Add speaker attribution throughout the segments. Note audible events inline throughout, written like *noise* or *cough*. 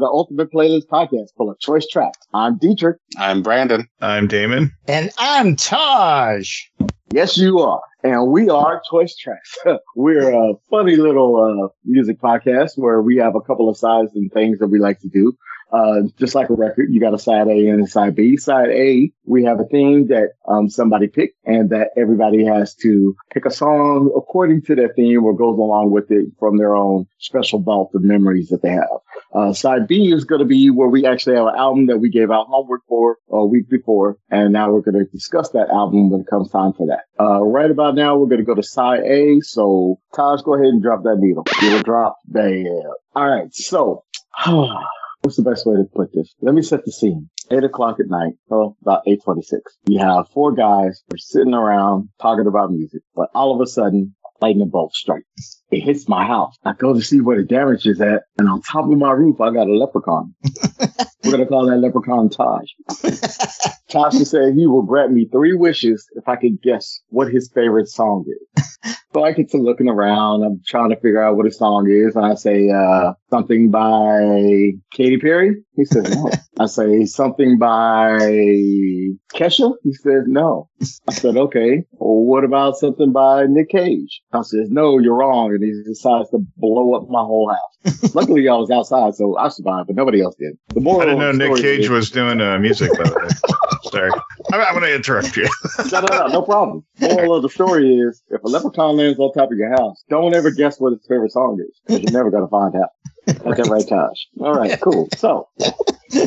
Speaker 1: Welcome back to the Ultimate Playlist Podcast full of choice tracks. I'm Deitrek.
Speaker 2: I'm Brandon.
Speaker 3: I'm Damon.
Speaker 4: And I'm Taj.
Speaker 1: Yes, you are. And we are Choice Trackz. *laughs* We're a funny little uh, music podcast where we have a couple of sides and things that we like to do. Uh, just like a record, you got a side A and a side B. Side A, we have a theme that um, somebody picked and that everybody has to pick a song according to their theme or goes along with it from their own special vault of memories that they have. Uh, side B is going to be where we actually have an album that we gave out homework for a week before, and now we're going to discuss that album when it comes time for that. Uh, right about now, we're going to go to side A. So, Taj, go ahead and drop that needle. It'll drop. Bam. All right. So, *sighs* What's the best way to put this? Let me set the scene. Eight o'clock at night, well, about 8.26. You have four guys who are sitting around talking about music, but all of a sudden, lightning bolt strikes. It hits my house. I go to see where the damage is at, and on top of my roof, I got a leprechaun. *laughs* We're gonna call that leprechaun Taj. Tasha said he will grant me three wishes if I could guess what his favorite song is. So I get to looking around. I'm trying to figure out what his song is. And I say, uh, something by Katy Perry. He says, no. I say something by Kesha. He says, no. I said, okay. Well, what about something by Nick Cage? I says, no, you're wrong. And he decides to blow up my whole house. *laughs* Luckily, I was outside, so I survived, but nobody else did.
Speaker 3: The I didn't know Nick Cage is, was doing uh, music, by the way. *laughs* Sorry. I'm, I'm going to interrupt you.
Speaker 1: no, no, no, no problem. Moral of the story is if a leprechaun lands on top of your house, don't ever guess what his favorite song is because you're never going to find out. At that right, Taj. All right, cool. So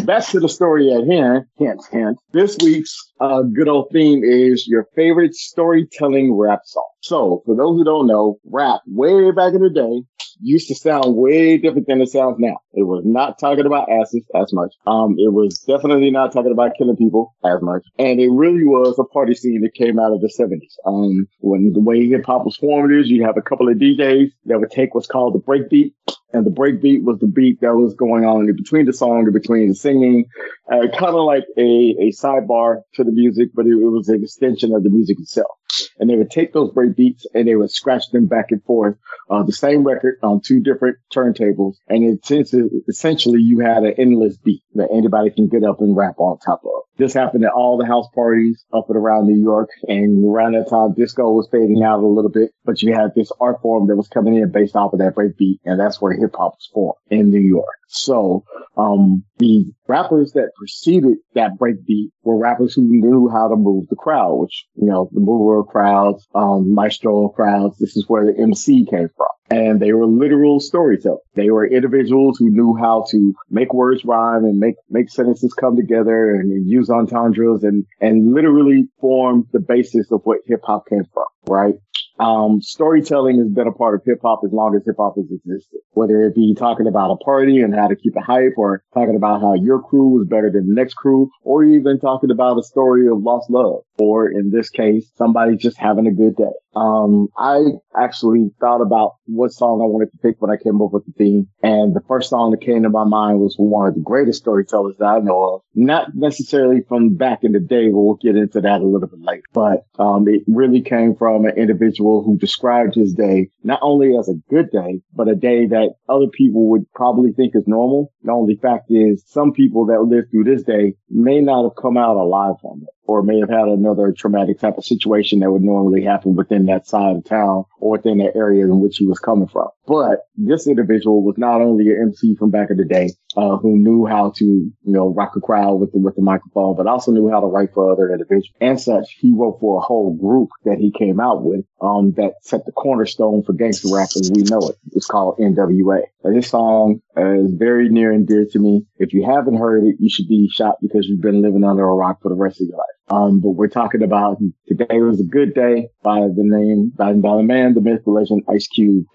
Speaker 1: back to the story at hand. Hint, hint. This week's uh, good old theme is your favorite storytelling rap song. So for those who don't know, rap way back in the day used to sound way different than it sounds now. It was not talking about asses as much. Um, it was definitely not talking about killing people as much. And it really was a party scene that came out of the 70s. Um, when the way hip hop was formed is you have a couple of DJs that would take what's called the breakbeat and the break beat was the beat that was going on in between the song and between the singing, uh, kind of like a, a sidebar to the music, but it, it was an extension of the music itself and they would take those break beats and they would scratch them back and forth, uh, the same record on two different turntables. And it, essentially you had an endless beat that anybody can get up and rap on top of. This happened at all the house parties up and around New York. And around that time, disco was fading out a little bit, but you had this art form that was coming in based off of that break beat. And that's where hip hop was formed in New York. So, um, the rappers that preceded that breakbeat were rappers who knew how to move the crowd, which, you know, the mover crowds, um, maestro crowds. This is where the MC came from. And they were literal storytellers. They were individuals who knew how to make words rhyme and make, make sentences come together and, use entendres and, and literally form the basis of what hip hop came from, right? Um, storytelling has been a part of hip hop as long as hip hop has existed. Whether it be talking about a party and how to keep it hype or talking about how your crew is better than the next crew or even talking about a story of lost love or in this case, somebody just having a good day. Um, I actually thought about what song I wanted to pick when I came up with the theme. And the first song that came to my mind was one of the greatest storytellers that I know of. Not necessarily from back in the day, but we'll get into that a little bit later. But, um, it really came from an individual who described his day not only as a good day, but a day that other people would probably think is normal. The only fact is some people that live through this day may not have come out alive from it or may have had another traumatic type of situation that would normally happen within that side of town or within the area in which he was coming from. But this individual was not only an MC from back in the day, uh, who knew how to, you know, rock a crowd with the, with the microphone, but also knew how to write for other individuals. And such, he wrote for a whole group that he came out with, um, that set the cornerstone for gangster rap as we know it. It's called NWA. this song is very near and dear to me. If you haven't heard it, you should be shot because you've been living under a rock for the rest of your life. Um, but we're talking about today was a good day by the name, by, by the man, the myth, the legend, Ice Cube.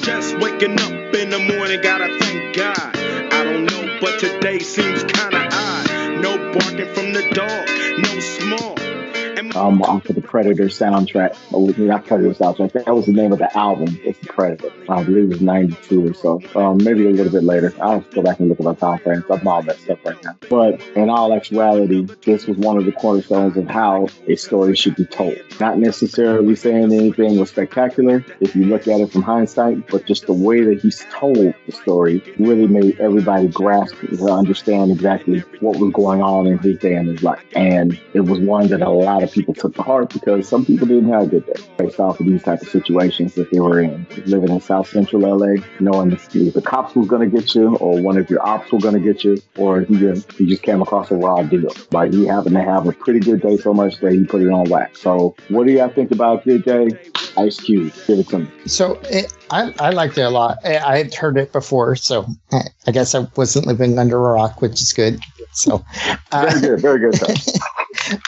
Speaker 5: Just waking up in the morning, gotta thank God. I don't know, but today seems kinda odd. No barking from the dog, no small.
Speaker 1: Um, off of the Predator soundtrack. Oh, not Predator soundtrack. That was the name of the album. It's the Predator. I believe it was 92 or so. Um, maybe a little bit later. I'll go back and look at my time frames. I'm all that stuff right now. But in all actuality, this was one of the cornerstones of how a story should be told. Not necessarily saying anything was spectacular if you look at it from hindsight, but just the way that he's told the story really made everybody grasp to understand exactly what was going on in his day and his life. And it was one that a lot of people took to heart because some people didn't have a good day based off of these type of situations that they were in. Living in South Central LA, knowing if the cops was going to get you or one of your ops were going to get you or he just, he just came across a raw deal. Like he happened to have a pretty good day so much that he put it on wax. So what do y'all think about Good Day? Ice Cube, give it to me.
Speaker 4: So it, I, I liked it a lot. I, I had heard it before, so I, I guess I wasn't living under a rock, which is good. So, uh,
Speaker 1: Very good, very good. *laughs*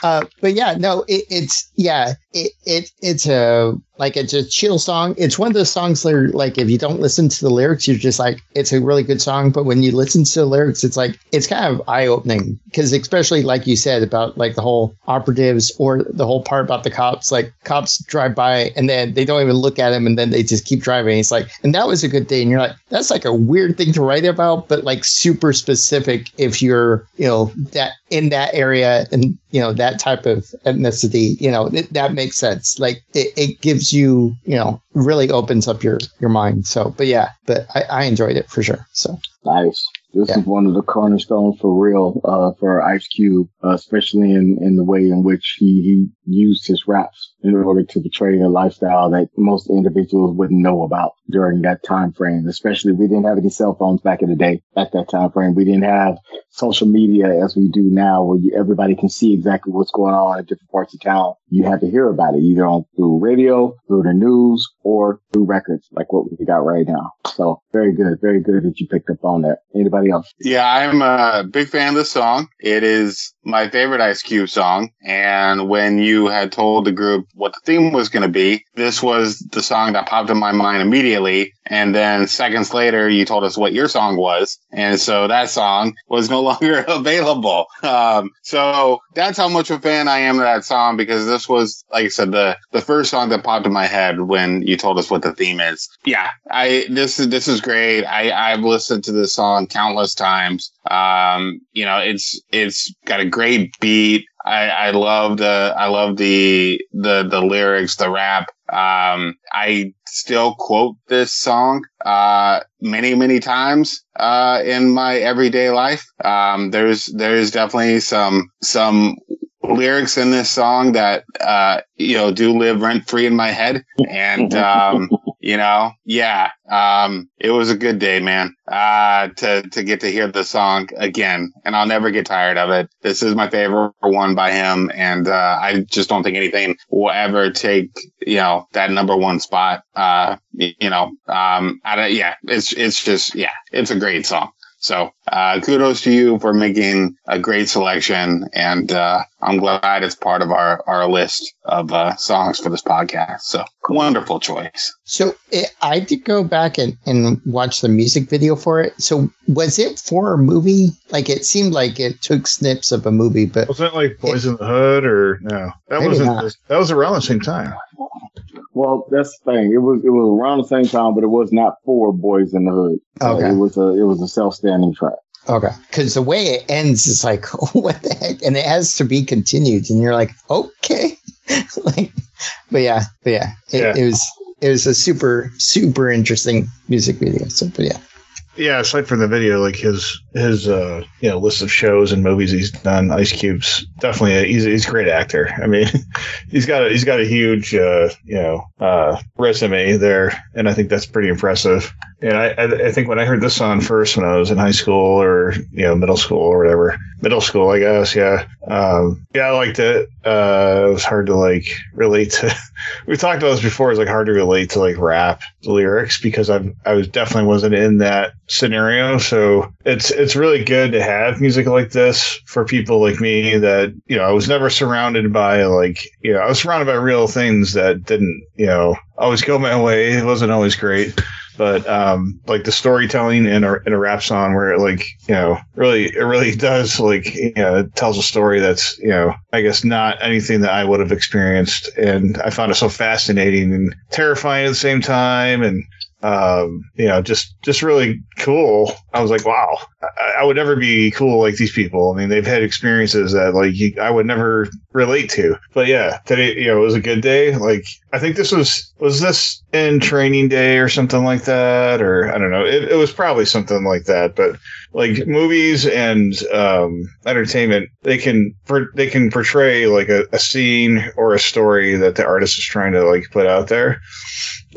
Speaker 4: Uh, but yeah, no, it, it's yeah, it, it it's a like it's a chill song. It's one of those songs are like if you don't listen to the lyrics, you're just like it's a really good song. But when you listen to the lyrics, it's like it's kind of eye opening because especially like you said about like the whole operatives or the whole part about the cops. Like cops drive by and then they don't even look at him and then they just keep driving. It's like and that was a good day. And you're like that's like a weird thing to write about, but like super specific if you're you know that in that area and you know that type of ethnicity you know it, that makes sense like it, it gives you you know really opens up your your mind so but yeah but i, I enjoyed it for sure so
Speaker 1: Nice. This
Speaker 4: Yeah.
Speaker 1: is one of the cornerstones for real, uh, for Ice Cube, uh, especially in, in the way in which he, he used his raps in order to portray a lifestyle that most individuals wouldn't know about during that time frame. Especially we didn't have any cell phones back in the day at that time frame. We didn't have social media as we do now where you, everybody can see exactly what's going on in different parts of town. You had to hear about it either on through radio, through the news, or through records like what we got right now. So very good, very good that you picked up on that. Anybody else?
Speaker 2: Yeah, I'm a big fan of this song. It is my favorite Ice Cube song. And when you had told the group what the theme was going to be, this was the song that popped in my mind immediately. And then seconds later, you told us what your song was. And so that song was no *laughs* longer available. Um, so that's how much of a fan I am of that song because this was, like I said, the, the first song that popped in my head when you told us what the theme is. Yeah, I, this is, this is great. I, I've listened to this song countless times. Um, you know, it's, it's got a great beat. I, I love the, I love the, the, the lyrics, the rap. Um, I still quote this song, uh, many, many times, uh, in my everyday life. Um, there's, there's definitely some, some lyrics in this song that, uh, you know, do live rent free in my head. And, *laughs* um, you know, yeah, um, it was a good day, man, uh, to, to get to hear the song again. And I'll never get tired of it. This is my favorite one by him. And, uh, I just don't think anything will ever take, you know, that number one spot. Uh, you know, um, I don't, yeah, it's, it's just, yeah, it's a great song. So, uh, kudos to you for making a great selection. And, uh, I'm glad it's part of our, our list of, uh, songs for this podcast. So wonderful choice.
Speaker 4: so it, i did go back and, and watch the music video for it so was it for a movie like it seemed like it took snips of a movie but
Speaker 3: Wasn't it like Boys in the Hood or no? That wasn't.
Speaker 4: not.
Speaker 3: That was around the same time.
Speaker 1: Well, that's the thing. It was it was around the same time, but it was not for Boys in the Hood. Uh,
Speaker 4: Okay.
Speaker 1: it was a it was a self standing track.
Speaker 4: Okay. Because the way it ends is like, *laughs* what the heck? And it has to be continued. And you're like, okay. *laughs* like, but yeah, but yeah, it,
Speaker 3: Yeah.
Speaker 4: it was, it was a super, super interesting music video. So, but yeah.
Speaker 3: Yeah, aside from the video, like his his uh you know list of shows and movies he's done, Ice Cube's definitely a, he's he's a great actor. I mean, *laughs* he's got a he's got a huge uh you know uh resume there, and I think that's pretty impressive. And I I, I think when I heard this song first when I was in high school or you know middle school or whatever, middle school I guess, yeah, um, yeah, I liked it. Uh, it was hard to like relate to. *laughs* we talked about this before. It's like hard to relate to like rap lyrics because I'm I was definitely wasn't in that scenario. So it's it's really good to have music like this for people like me that you know I was never surrounded by like you know I was surrounded by real things that didn't you know always go my way. It wasn't always great. but um, like the storytelling in a in a rap song where it like you know really it really *laughs* does like you know it tells a story that's you know I guess not anything that I would have experienced, and I found it so fascinating and terrifying at the same time, and um, you know, just just really cool. I was like, wow, I, I, would never be cool like these people. I mean, they've had experiences that like you, I would never relate to. But yeah, today, you know, it was a good day. Like, I think this was was this in training day or something like that, or I don't know. It, it was probably something like that. But like movies and um, entertainment, they can they can portray like a, a scene or a story that the artist is trying to like put out there.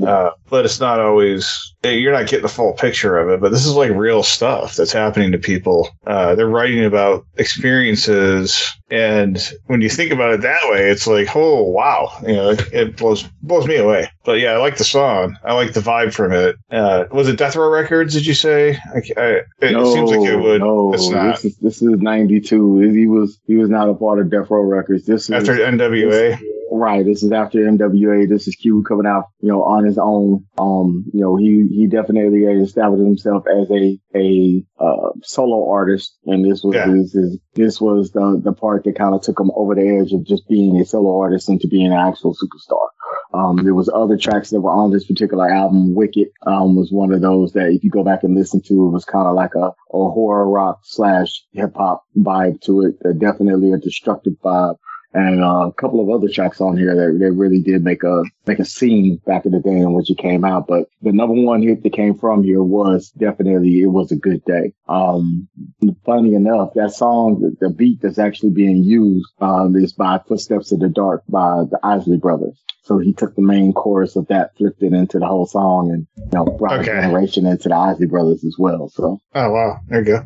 Speaker 3: Uh, but it's not always you're not getting the full picture of it. But this is like real stuff that's happening to people. Uh, they're writing about experiences, and when you think about it that way, it's like, oh wow, you know, it, it blows blows me away. But yeah, I like the song. I like the vibe from it. Uh, was it Death Row Records? Did you say? I, I, it
Speaker 1: no,
Speaker 3: seems like it would.
Speaker 1: No,
Speaker 3: it's not.
Speaker 1: This is, this is '92. He was he was not a part of Death Row Records. This is
Speaker 3: after NWA.
Speaker 1: This, Right. This is after NWA. This is Q coming out, you know, on his own. Um, you know, he, he definitely established himself as a, a, uh, solo artist. And this was, yeah. his, his, this was the, the part that kind of took him over the edge of just being a solo artist into being an actual superstar. Um, there was other tracks that were on this particular album. Wicked, um, was one of those that if you go back and listen to, it was kind of like a, a horror rock slash hip hop vibe to it. Uh, definitely a destructive vibe and uh, a couple of other tracks on here that they really did make a make a scene back in the day in which it came out. But the number one hit that came from here was definitely "It Was a Good Day." Um, funny enough, that song, the, the beat that's actually being used um, is by "Footsteps in the Dark" by the Isley Brothers. So he took the main chorus of that, flipped it into the whole song, and you know brought okay. generation into the Isley Brothers as well. So
Speaker 3: oh wow, there you go.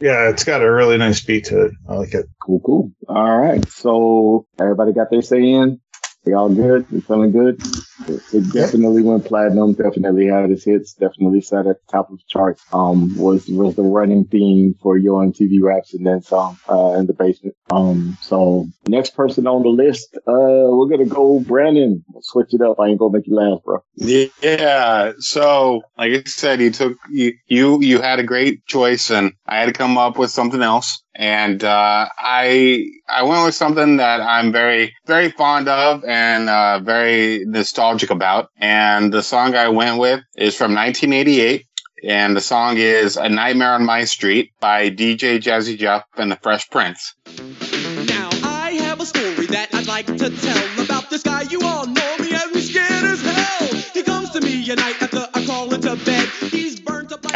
Speaker 3: Yeah, it's got a really nice beat to it. I like it.
Speaker 1: Cool, cool. All right. So everybody got their say in? They all good? You feeling good? It definitely went platinum. Definitely had its hits. Definitely sat at the top of the charts. Um, was was the running theme for your MTV Raps and then some uh, in the basement. Um, so next person on the list, uh, we're gonna go Brandon. switch it up. I ain't gonna make you laugh, bro.
Speaker 2: Yeah. So like I said, you took you you you had a great choice, and I had to come up with something else and uh, I I went with something that I'm very very fond of and uh, very nostalgic about. And the song I went with is from 1988. And the song is A Nightmare on My Street by DJ Jazzy Jeff and the Fresh Prince.
Speaker 6: Now, I have a story that I'd like to tell about this guy. You all know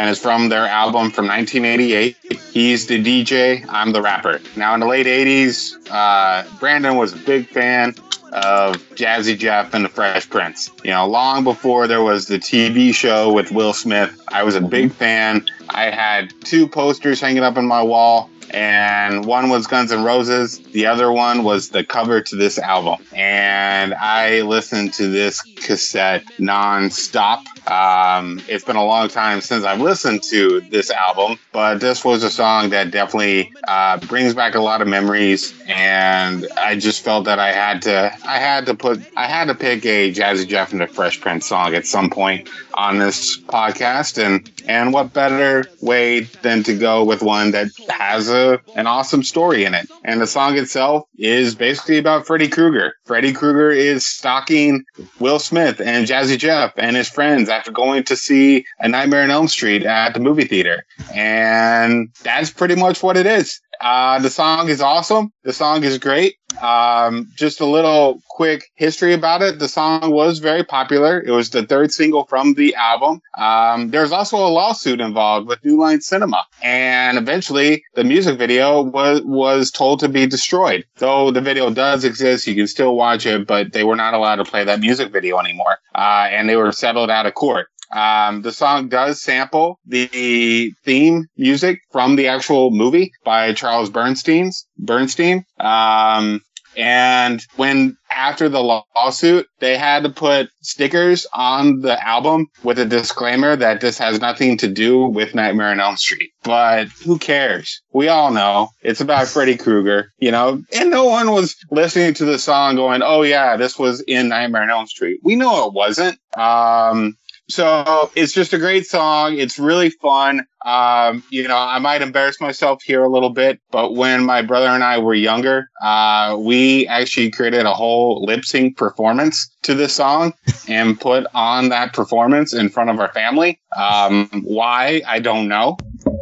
Speaker 2: And it's from their album from 1988. He's the DJ, I'm the rapper. Now, in the late 80s, uh, Brandon was a big fan of Jazzy Jeff and the Fresh Prince. You know, long before there was the TV show with Will Smith, I was a big fan. I had two posters hanging up on my wall and one was Guns N' Roses. The other one was the cover to this album. And I listened to this cassette nonstop. Um, it's been a long time since I've listened to this album, but this was a song that definitely uh, brings back a lot of memories. And I just felt that I had to, I had to put, I had to pick a Jazzy Jeff and the Fresh Prince song at some point on this podcast. And and what better way than to go with one that has a an awesome story in it? And the song itself is basically about Freddy Krueger. Freddy Krueger is stalking Will Smith and Jazzy Jeff and his friends after going to see A Nightmare on Elm Street at the movie theater. And that's pretty much what it is. Uh, the song is awesome. The song is great. Um, just a little quick history about it. The song was very popular. It was the third single from the album. Um, there's also a lawsuit involved with New Line Cinema, and eventually the music video was was told to be destroyed. Though the video does exist, you can still watch it, but they were not allowed to play that music video anymore, uh, and they were settled out of court. Um, the song does sample the theme music from the actual movie by Charles Bernstein's Bernstein. Um, and when after the lawsuit, they had to put stickers on the album with a disclaimer that this has nothing to do with Nightmare on Elm Street. But who cares? We all know it's about Freddy Krueger, you know, and no one was listening to the song going, Oh yeah, this was in Nightmare on Elm Street. We know it wasn't. Um, So it's just a great song. It's really fun. Um, you know, I might embarrass myself here a little bit, but when my brother and I were younger, uh, we actually created a whole lip sync performance to this song *laughs* and put on that performance in front of our family. Um, why? I don't know.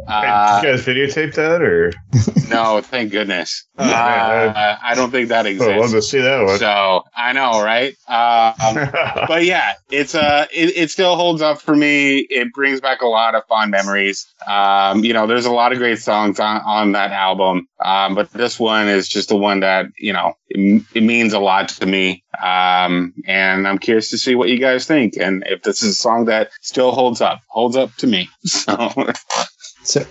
Speaker 2: Uh,
Speaker 3: Did you guys videotape that, or *laughs*
Speaker 2: no, thank goodness. *laughs*
Speaker 3: Oh,
Speaker 2: Uh, I don't think that
Speaker 3: I would love to see that one.
Speaker 2: So I know, right? Um, *laughs* but yeah, it's uh, it, it still holds up for me. It brings back a lot of fond memories. Um, you know, there's a lot of great songs on, on that album, um, but this one is just the one that you know it, it means a lot to me. Um, and I'm curious to see what you guys think, and if this is a song that still holds up, holds up to me. So
Speaker 4: So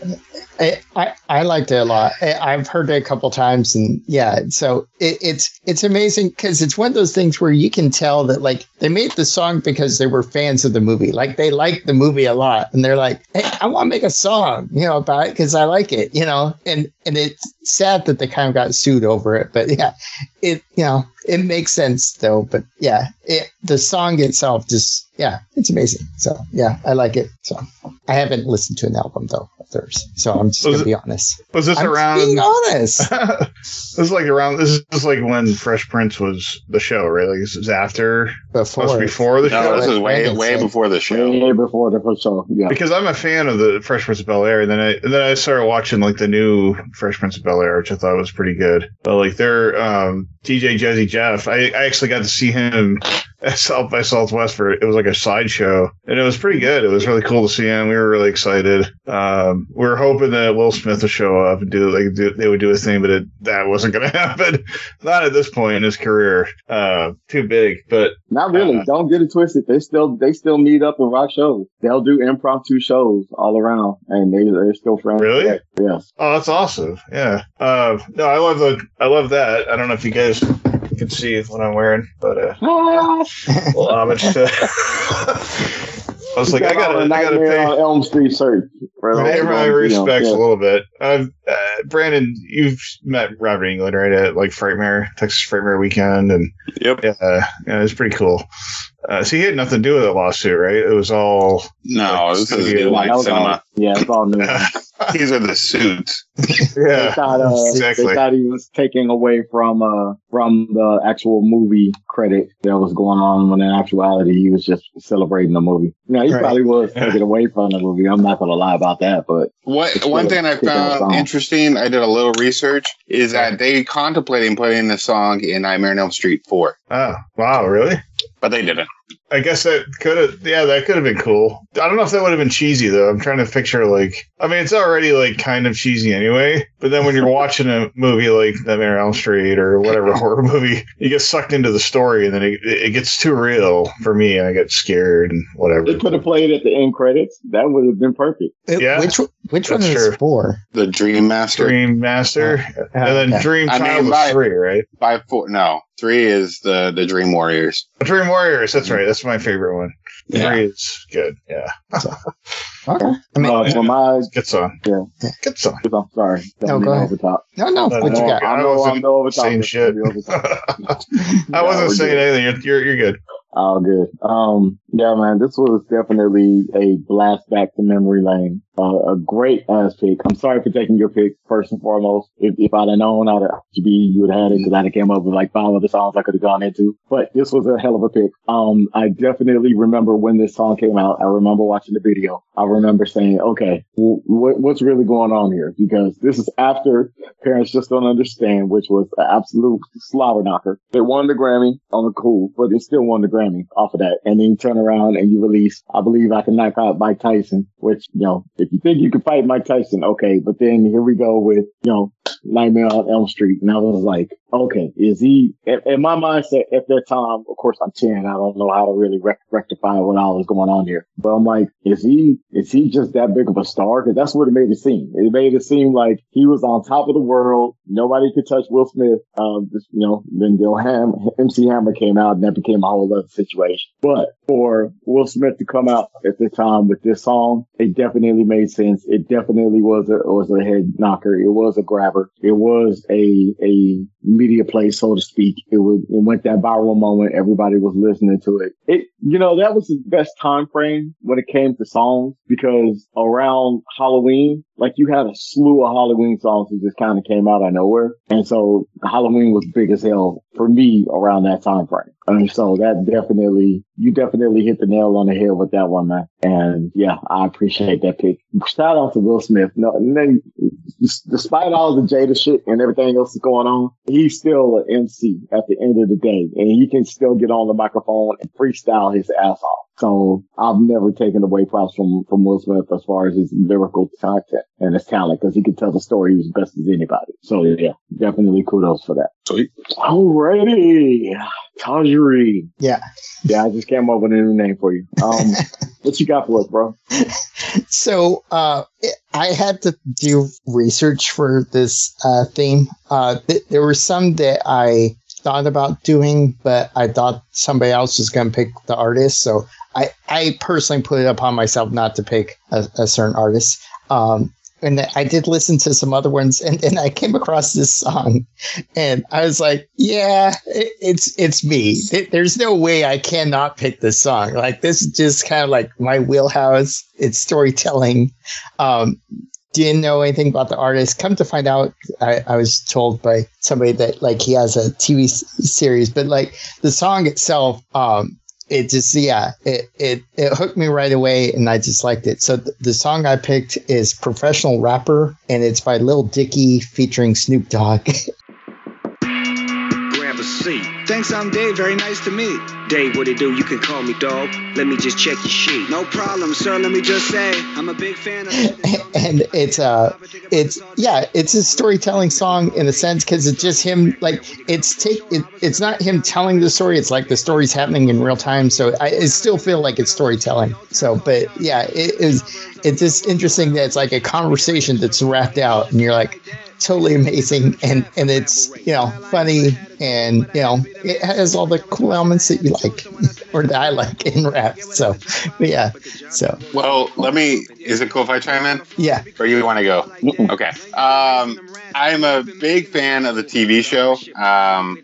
Speaker 4: I, I, I liked it a lot. I, I've heard it a couple times, and yeah, so it, it's it's amazing because it's one of those things where you can tell that like they made the song because they were fans of the movie, like they liked the movie a lot, and they're like, hey, I want to make a song, you know, about it because I like it, you know, and and it's sad that they kind of got sued over it, but yeah, it you know it makes sense though, but yeah, it the song itself just yeah, it's amazing. So yeah, I like it. So I haven't listened to an album though of theirs, so I'm just
Speaker 3: Was
Speaker 4: gonna
Speaker 3: it-
Speaker 4: be honest.
Speaker 3: was this
Speaker 4: I'm
Speaker 3: around?
Speaker 4: being honest. *laughs*
Speaker 3: this is like around. This is like when Fresh Prince was the show, right? Like this is after,
Speaker 4: Before,
Speaker 3: must before the
Speaker 2: no,
Speaker 3: show.
Speaker 2: this is way
Speaker 4: Brandon
Speaker 2: way
Speaker 4: said.
Speaker 2: before the show.
Speaker 1: Way before the first show. Yeah.
Speaker 3: because I'm a fan of the Fresh Prince of Bel Air, and then I and then I started watching like the new Fresh Prince of Bel Air, which I thought was pretty good. But like their um, DJ Jazzy Jeff, I, I actually got to see him at South by Southwest for it was like a sideshow, and it was pretty good. It was really cool to see him. We were really excited. Um, we were hoping that Will Smith would show up and do like do, they would do a thing, but it, that wasn't going *laughs* to happen. Not at this point in his career. Uh, too big, but
Speaker 1: Not really.
Speaker 3: Uh,
Speaker 1: Don't get it twisted. They still they still meet up and rock shows. They'll do impromptu shows all around, and they they're still friends.
Speaker 3: Really?
Speaker 1: Yeah. Yes.
Speaker 3: Oh, that's awesome. Yeah. Uh, no, I love the, I love that. I don't know if you guys can see what I'm wearing, but uh, well, homage to. *laughs* I was like, I gotta, I gotta
Speaker 1: Nightmare
Speaker 3: pay,
Speaker 1: on Elm Street shirt. for
Speaker 3: pay my
Speaker 1: ones, you know,
Speaker 3: respects
Speaker 1: yeah.
Speaker 3: a little bit. Uh, uh, Brandon, you've met Robert Englund right at like Frightmare, Texas Frightmare weekend, and
Speaker 2: Yep.
Speaker 3: yeah, uh, yeah, it's pretty cool. Uh, so he had nothing to do with the lawsuit, right? It was all
Speaker 2: No, this is
Speaker 3: Studio
Speaker 2: New Line
Speaker 1: That all-
Speaker 2: Cinema.
Speaker 1: yeah, it's all new. *laughs*
Speaker 2: These are the suits.
Speaker 1: They
Speaker 3: yeah,
Speaker 1: thought, uh,
Speaker 3: Exactly.
Speaker 1: they thought he was taking away from uh from the actual movie credit that was going on when in actuality he was just celebrating the movie. No, he
Speaker 4: Right.
Speaker 1: probably was taking away from the movie. I'm not gonna lie about that, but
Speaker 2: What one thing I found interesting, I did a little research, is that they contemplating putting the song in Nightmare on Elm Street 4,
Speaker 3: oh wow, really?
Speaker 2: but they didn't.
Speaker 3: I guess that could have, yeah, that could have been cool. I don't know if that would have been cheesy though. I'm trying to picture like, I mean, it's already like kind of cheesy anyway. But then when you're watching a movie like Nightmare on Elm Street or whatever *laughs* horror movie, you get sucked into the story and then it, it gets too real for me, and I get scared and whatever.
Speaker 1: they could have played at the end credits. That would have been perfect.
Speaker 3: Yeah.
Speaker 4: Which which one
Speaker 3: That's
Speaker 4: is
Speaker 3: true.
Speaker 4: four?
Speaker 2: The Dream Master
Speaker 3: Dream Master, and then
Speaker 4: okay.
Speaker 3: Dream
Speaker 2: I
Speaker 3: Child
Speaker 2: mean,
Speaker 3: was
Speaker 2: by-
Speaker 3: three, right?
Speaker 2: by four. No, three is the the Dream Warriors.
Speaker 3: The Dream Warriors. That's right. That's my favorite one.
Speaker 2: Yeah.
Speaker 3: Three is good. Yeah, *laughs*
Speaker 4: Okay. I mean,
Speaker 1: Uh, for my,
Speaker 3: good song.
Speaker 1: Yeah.
Speaker 3: good song.
Speaker 1: I'm sorry,
Speaker 4: No,
Speaker 1: Don't
Speaker 4: go ahead.
Speaker 1: over top.
Speaker 4: no, no.
Speaker 3: No,
Speaker 4: What you got?
Speaker 3: I
Speaker 1: I know
Speaker 3: wasn't
Speaker 1: I'm over top.
Speaker 3: saying shit.
Speaker 1: over top. *laughs*
Speaker 3: I wasn't saying
Speaker 1: good.
Speaker 3: anything. You're, you're you're good.
Speaker 1: Oh, good. Um, yeah, man, this was definitely a blast back to memory lane. Uh, a great ass pick. I'm sorry for taking your pick first and foremost. If, if I'd have known I'd have be you would have had it because I'd have came up with like five other songs I could have gone into. But this was a hell of a pick. Um, I definitely remember when this song came out. I remember watching the video. I remember saying, okay, w- what, what's really going on here? Because this is after Parents Just Don't Understand, which was an absolute slobber knocker. They won the Grammy on the cool, but they still won the Grammy off of that. And then you turn around and you release, I believe I can knock out Mike Tyson, which, you know, if you think you could fight Mike Tyson, okay. But then here we go with, you know, Nightmare on Elm Street. And I was like, okay, is he, in, my mindset at that time, of course I'm 10. I don't know how to really rec- rectify what all is going on here. But I'm like, is he, is he just that big of a star? Cause that's what it made it seem. It made it seem like he was on top of the world. Nobody could touch Will Smith. Um, you know, then Bill Ham, MC Hammer came out and that became a whole other situation. But for Will Smith to come out at the time with this song, it definitely made sense. It definitely was a, was a head knocker. It was a grabber. It was a, a media play, so to speak. It would, it went that viral moment. Everybody was listening to it. It, you know, that was the best time frame when it came to songs because around Halloween, like you had a slew of Halloween songs that just kind of came out of nowhere. And so Halloween was big as hell for me around that time frame. And so that definitely, you definitely hit the nail on the head with that one, man. And yeah, I appreciate that pick. Shout out to Will Smith. No, despite all the Jada shit and everything else that's going on, he's still an MC at the end of the day, and he can still get on the microphone and freestyle his ass off. So I've never taken away props from, from Will Smith as far as his lyrical content and his talent because he can tell the story as best as anybody. So yeah, definitely kudos for that.
Speaker 2: Sweet.
Speaker 1: Alrighty. Tajiri.
Speaker 4: Yeah.
Speaker 1: Yeah, I just came up with a new name for you. Um, *laughs* what you got for us, bro?
Speaker 4: So uh, I had to do research for this uh, theme. Uh, th- there were some that I thought about doing, but I thought somebody else was going to pick the artist. So I, I personally put it upon myself not to pick a, a certain artist. Um, and I did listen to some other ones, and then I came across this song, and I was like, "Yeah, it, it's it's me. There's no way I cannot pick this song. Like this is just kind of like my wheelhouse. It's storytelling. Um, didn't know anything about the artist. Come to find out, I, I was told by somebody that like he has a TV series, but like the song itself, um, it just yeah, it it it hooked me right away, and I just liked it. So th- the song I picked is "Professional Rapper," and it's by Lil Dicky featuring Snoop Dogg. *laughs*
Speaker 5: Grab a seat. Thanks, I'm Dave. Very nice to meet. Dave, what it do? You can call me dog. Let me just check your sheet. No problem, sir. Let me just say, I'm a big fan of. *laughs*
Speaker 4: and it's uh it's yeah it's a storytelling song in a sense because it's just him like it's take it, it's not him telling the story it's like the story's happening in real time so i, I still feel like it's storytelling so but yeah it is it's just interesting that it's like a conversation that's wrapped out and you're like totally amazing. And and it's you know funny and you know it has all the cool elements that you like *laughs* or that i like in rap so but yeah so
Speaker 2: Well, let me. Is it cool if I chime in,
Speaker 4: yeah
Speaker 2: or you want to go? Okay. Um, I'm a big fan of the TV show. Um,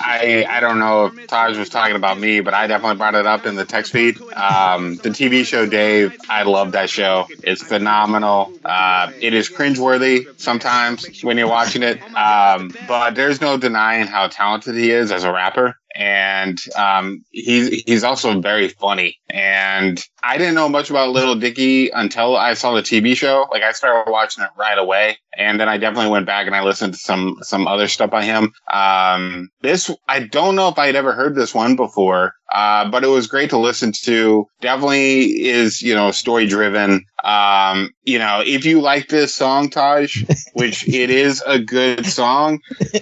Speaker 2: I I don't know if Taj was talking about me, but I definitely brought it up in the text feed. Um, the TV show Dave, I love that show. It's phenomenal. Uh, it is cringeworthy sometimes when you're watching it, um, but there's no denying how talented he is as a rapper and um, he's he's also very funny. And I didn't know much about Little Dicky until I saw the TV show. Like I started watching it right away, and then I definitely went back and I listened to some some other stuff by him. Um, this I don't know if I'd ever heard this one before. Uh, but it was great to listen to. Definitely is, you know, story driven. Um, you know, if you like this song, Taj, *laughs* which it is a good song,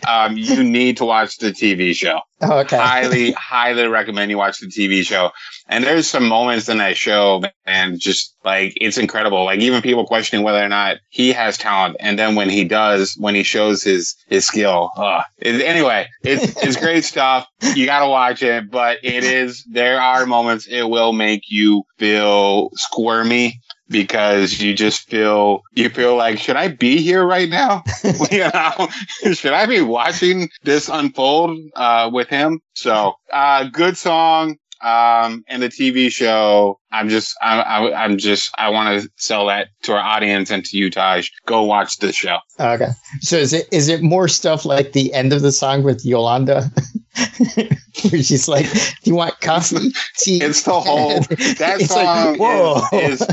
Speaker 2: um, you need to watch the TV show
Speaker 4: Oh, okay
Speaker 2: highly, *laughs* highly recommend you watch the TV show. And there's some moments in that show, and just like it's incredible. Like even people questioning whether or not he has talent, and then when he does, when he shows his his skill, uh, it, anyway, it's it's great stuff. You got to watch it, but it is there are moments it will make you feel squirmy because you just feel you feel like should I be here right now? *laughs* you know, *laughs* should I be watching this unfold uh, with him? So, uh, good song. Um, and the TV show, I'm just, I'm, I'm I'm just, I want to sell that to our audience and to you, Taj. Go watch this show.
Speaker 4: Okay. So is it is it more stuff like the end of the song with Yolanda? *laughs* Where she's like, Do you want coffee? Tea?
Speaker 2: It's the whole, *laughs* that
Speaker 4: It's like,
Speaker 2: song
Speaker 4: whoa.
Speaker 2: is, is,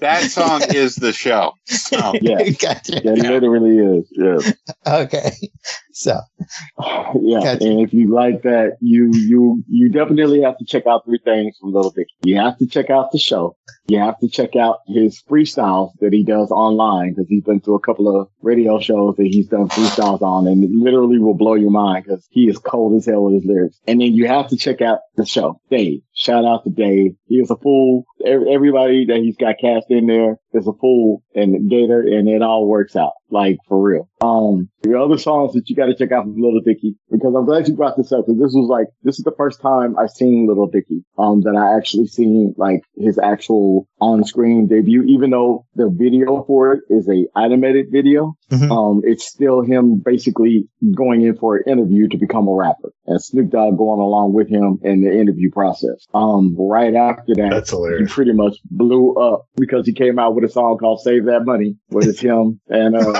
Speaker 2: that song is the show. So, *laughs* oh,
Speaker 1: Yeah. *laughs*
Speaker 4: gotcha.
Speaker 1: That literally is. Yeah.
Speaker 4: Okay. So
Speaker 1: yeah,
Speaker 4: Gotcha.
Speaker 1: and if you like that, you you you definitely have to check out three things from Little Dicky. You have to check out the show. You have to check out his freestyles that he does online because he's been to a couple of radio shows that he's done freestyles on, and it literally will blow your mind because he is cold as hell with his lyrics. And then you have to check out the show, Dave. Shout out to Dave. He is a fool. Everybody that he's got cast in there is a fool and Gator, and it all works out. Like for real. Um, the other songs that you got to check out from Little Dicky, because I'm glad you brought this up, because this was like, this is the first time I've seen Little Dicky, um, that I actually seen like his actual on-screen debut, even though the video for it is a animated video.
Speaker 4: Mhm.
Speaker 1: Um, it's still him basically going in for an interview to become a rapper and Snoop Dogg going along with him in the interview process. Um, right after that,
Speaker 3: That's hilarious.
Speaker 1: he pretty much blew up because he came out with a song called Save That Money, where it's him and, uh,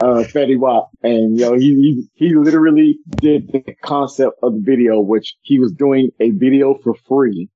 Speaker 1: uh, Fetty Wap. And, know, he, he, he literally did the concept of the video, which he was doing a video for free,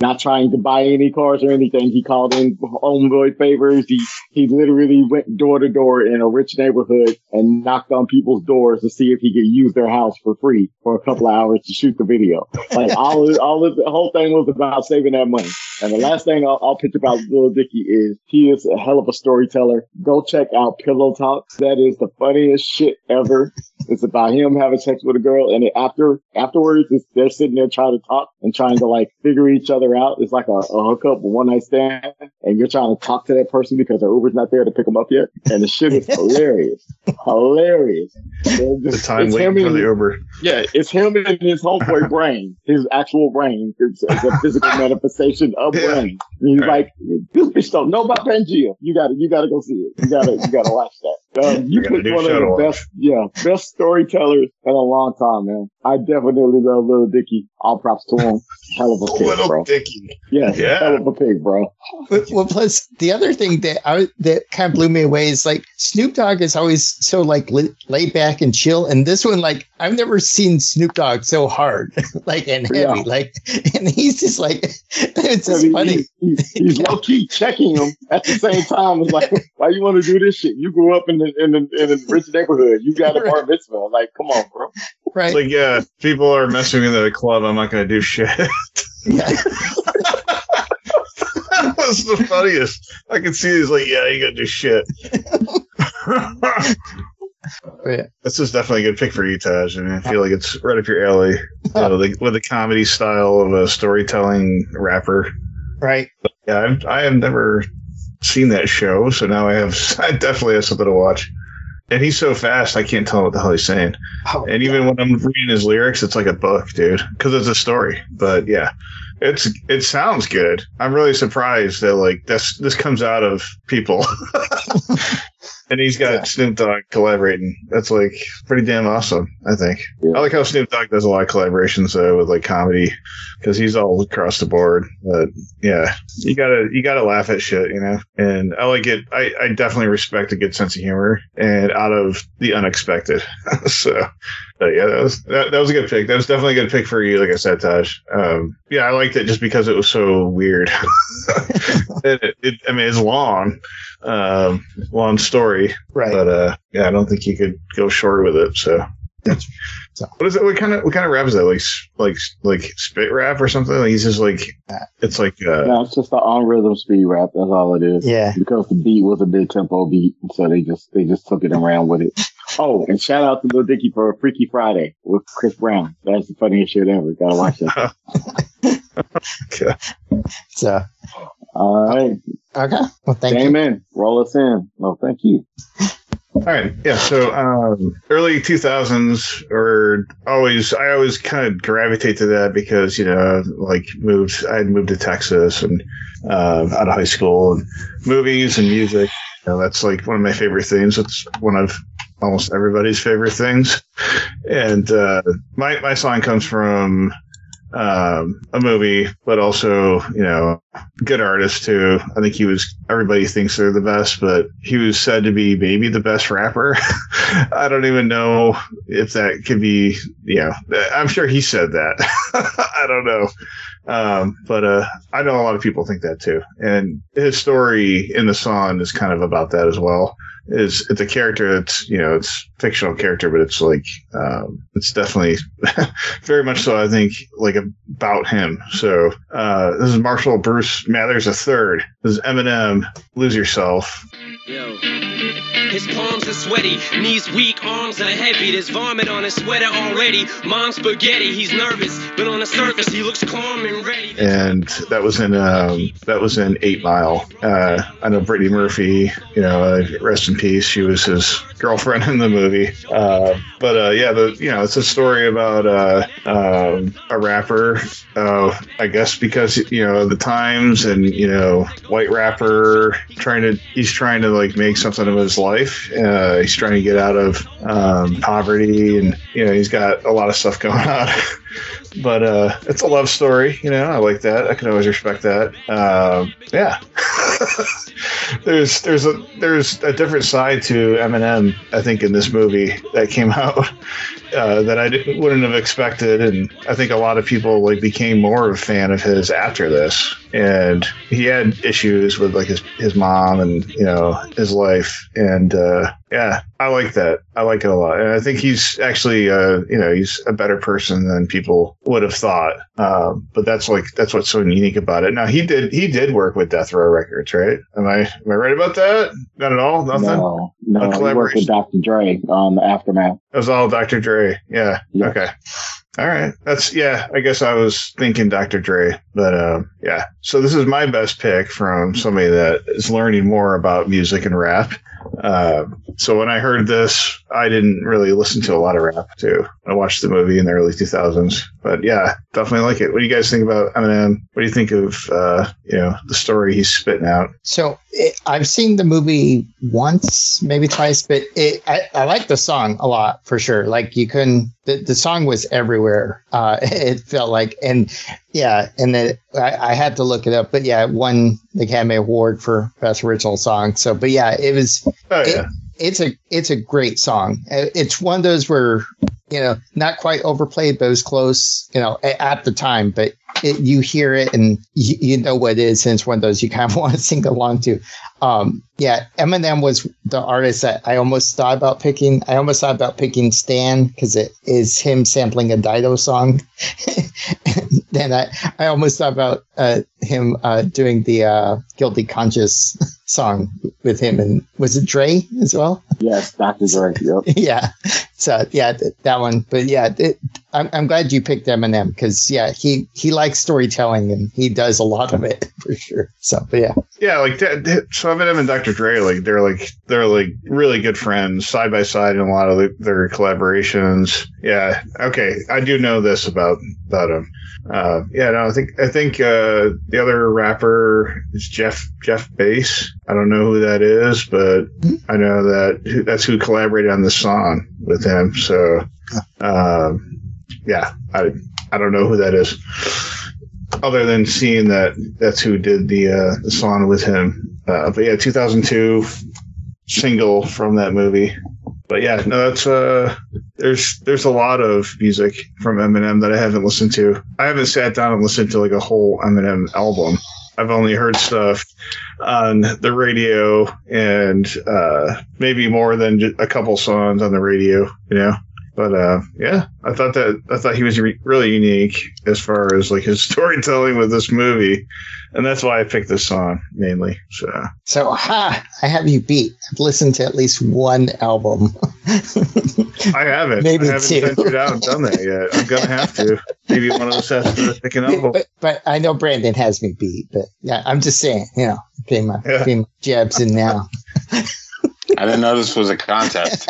Speaker 1: not trying to buy any cars or anything. He called in homeboy favors. He, he literally went door to door in a rich neighborhood and knocked on people's doors to see if he could use their house for free for a couple of hours to shoot the video. Like all of, all of the whole thing was about saving that money. And the last thing I'll, I'll pitch about Lil Dicky is he is a hell of a storyteller. Go check out Pillow Talks. That is the funniest shit ever. It's about him having sex with a girl, and after afterwards, it's, they're sitting there trying to talk and trying to like figure each other out. It's like a, a hookup, a one night stand, and you're trying to talk to that person because their Uber's not there to pick them up yet. And the shit is *laughs* hilarious, hilarious. They're
Speaker 3: The time
Speaker 1: it's
Speaker 3: waiting
Speaker 1: him
Speaker 3: for
Speaker 1: and-
Speaker 3: the Uber.
Speaker 1: yeah, it's him in his homeboy *laughs* brain, his actual brain. It's, it's a physical *laughs* manifestation of
Speaker 3: Yeah.
Speaker 1: brain. And he's
Speaker 3: Right.
Speaker 1: like, this bitch don't know about Pangea. You gotta, you gotta go see it. You gotta, you gotta watch that. Um, you picked one of the
Speaker 3: Watch.
Speaker 1: best, yeah, best storytellers in a long time, man. I definitely love Little Dicky. All props to him. Hell of a *laughs* pig,
Speaker 3: Little
Speaker 1: bro.
Speaker 3: Dicky.
Speaker 1: Yeah,
Speaker 3: Yeah.
Speaker 1: hell of a pig, bro.
Speaker 4: Well, well, plus the other thing that I that kind of blew me away is like Snoop Dogg is always so like la- laid back and chill, and this one like I've never seen Snoop Dogg so hard, *laughs* like and heavy,
Speaker 1: Yeah.
Speaker 4: like, and he's just like *laughs* it's
Speaker 1: I mean,
Speaker 4: funny.
Speaker 1: he- he- he's low key checking him at the same time. It's like, why you want to do this shit? You grew up in the, in the, in a rich neighborhood. You got a bar mitzvah. Like, come on, bro.
Speaker 4: Right?
Speaker 3: Like, yeah, people are messing in the club. I'm not going to do shit.
Speaker 4: yeah. *laughs*
Speaker 3: That's the funniest. I can see he's like, yeah, you got to do shit. *laughs*
Speaker 4: Yeah.
Speaker 3: This is definitely a good pick for you, Taj. I mean, I feel like it's right up your alley. *laughs* You know, the, with the comedy style of a storytelling rapper.
Speaker 4: Right.
Speaker 3: Yeah, I've, I have never seen that show, so now I have. I definitely have something to watch. And he's so fast, I can't tell what the hell he's saying.
Speaker 4: Oh,
Speaker 3: And even when I'm reading his lyrics, it's like a book, dude, because it's a story. But yeah, it's it sounds good. I'm really surprised that like this this comes out of people, *laughs* and he's got
Speaker 4: Yeah.
Speaker 3: Snoop Dogg collaborating. That's like pretty damn awesome. I think.
Speaker 1: Yeah.
Speaker 3: I like how Snoop Dogg does a lot of collaborations though with like comedy, because he's all across the board. But yeah, you gotta you gotta laugh at shit, you know. And I like it. I I definitely respect a good sense of humor and out of the unexpected. *laughs* so. But yeah, that was that, that was a good pick. That was definitely a good pick for you, like I said, Taj. Um, yeah, I liked it just because it was so weird. *laughs* it, it, I mean, it's long, um, long story,
Speaker 4: Right.
Speaker 3: but uh, yeah, I don't think you could go short with it. So,
Speaker 4: So-
Speaker 3: what is it? What kind of what kind of rap is that? Like like like spit rap or something? Like he's just like it's like uh,
Speaker 1: No, it's just the on rhythm speed rap. That's all it is.
Speaker 4: Yeah.
Speaker 1: Because the beat was a mid tempo beat, so they just they just took it and ran with it. Oh, and shout out to Lil Dicky for Freaky Friday with Chris Brown. That's the funniest shit ever. Gotta watch that. *laughs*
Speaker 4: So
Speaker 1: all right,
Speaker 4: okay. Well, thank you.
Speaker 1: Damon, roll us in. No, thank you.
Speaker 3: All right, yeah. So um, early two thousands, or always, I always kind of gravitate to that because you know, like moved, I had moved to Texas and uh, out of high school, and movies and music. You know, that's like one of my favorite things. It's one of almost everybody's favorite things. And uh, my my song comes from um, a movie, but also you know, good artist too. I think he was. Everybody thinks they're the best, but he was said to be maybe the best rapper. *laughs* I don't even know if that could be. Yeah, I'm sure he said that. *laughs* I don't know. Um, but uh, I know a lot of people think that too. And his story in the song is kind of about that as well. Is it's a character that's you know it's fictional character, but it's like um, it's definitely *laughs* very much so. I think like about him. So uh, this is Marshall Bruce Mathers a third. This is Eminem. Lose yourself.
Speaker 6: Yo. His palms are sweaty, knees weak, arms are heavy. There's vomit on his sweater already. Mom's spaghetti. He's nervous, but on the surface he looks calm and ready.
Speaker 3: and that was in um, that was in Eight Mile. Uh, I know Brittany Murphy. You know, uh, rest in peace. She was his girlfriend in the movie. Uh, but uh, yeah, the you know it's a story about uh, um, a rapper. Uh, I guess because you know the times and you know white rapper trying to he's trying to like make something of his life. He's trying to get out of um, poverty and you know he's got a lot of stuff going on. *laughs* but uh, it's a love story. You know, I like that. I can always respect that. Um, yeah. *laughs* there's there's a there's a different side to Eminem. I think in this movie that came *laughs* out uh, that I wouldn't have expected, and I think a lot of people like became more of a fan of his after this. And he had issues with like his his mom and you know his life, and uh, yeah, I like that. I like it a lot, and I think he's actually uh, you know he's a better person than people would have thought. Um, but that's like that's what's so unique about it. Now he did he did work with Death Row Records, right? Am I am I right about that? Not at all. Nothing.
Speaker 1: No, no,
Speaker 3: A
Speaker 1: he worked with Dr. Dre on the Aftermath.
Speaker 3: It was all Dr. Dre. Yeah.
Speaker 1: Yeah.
Speaker 3: Okay. All right. That's yeah. I guess I was thinking Dr. Dre, but um, yeah. So this is my best pick from somebody that is learning more about music and rap. Uh, so when I heard this, I didn't really listen to a lot of rap too. I watched the movie in the early 2000s, but yeah, definitely like it. What do you guys think about Eminem? What do you think of uh, you know the story he's spitting out?
Speaker 4: So it, I've seen the movie once, maybe twice, but it, I, I like the song a lot for sure. Like you couldn't, the, the song was everywhere. Uh, *laughs* it felt like, and yeah, and then I, I had to look it up, but yeah, it won the Academy Award for Best Original Song. So, but yeah, it was,
Speaker 3: Oh
Speaker 4: It-
Speaker 3: yeah,
Speaker 4: it's a, it's a great song. Uh, It's one of those where, you know, not quite overplayed, but it was close, you know, a- at the time, but it, you hear it and you, you know what it is. And it's one of those you kind of *laughs* want to sing along to. Um, yeah, Eminem was the artist that I almost thought about picking. I almost thought about picking Stan because it is him sampling a Dido song. *laughs* *laughs* then I, I almost thought about uh, him uh, doing the uh, Guilty Conscience *laughs* song with him. And was it Dre as well?
Speaker 1: Yes, Dr. Dre. Yep. *laughs*
Speaker 4: yeah. So yeah, th- that one. But yeah, it, I'm I'm glad you picked Eminem because yeah, he he likes storytelling and he does a lot of it for sure. So but yeah,
Speaker 3: yeah. Like that, that- so Eminem and Dr. Dre, like they're like they're like really good friends, side by side in a lot of the, their collaborations. Yeah. Okay, I do know this about about him. Uh, yeah, no, I think I think uh, the other rapper is Jeff Jeff Bass. I don't know who that is, but I know that that's who collaborated on this song with him. So, um, yeah, I I don't know who that is, other than seeing that that's who did the uh, the song with him. Uh, but yeah, 2002 single from that movie. But yeah, no, that's uh, there's there's a lot of music from Eminem that I haven't listened to. I haven't sat down and listened to like a whole Eminem album. I've only heard stuff on the radio and uh, maybe more than a couple songs on the radio, you know. But uh, yeah, I thought that I thought he was re- really unique as far as like his *laughs* storytelling with this movie, and that's why I picked this song mainly. So
Speaker 4: so ha, I have you beat. I've listened to at least one album. *laughs*
Speaker 3: I haven't,
Speaker 4: Maybe
Speaker 3: I haven't
Speaker 4: two.
Speaker 3: ventured out and done that yet. I'm gonna have to. Maybe one of us has to pick an album.
Speaker 4: but, but I know Brandon has me beat. But yeah, I'm just saying, you know, getting my,
Speaker 3: Yeah.
Speaker 4: getting my jabs in now.
Speaker 2: I didn't know this was a contest.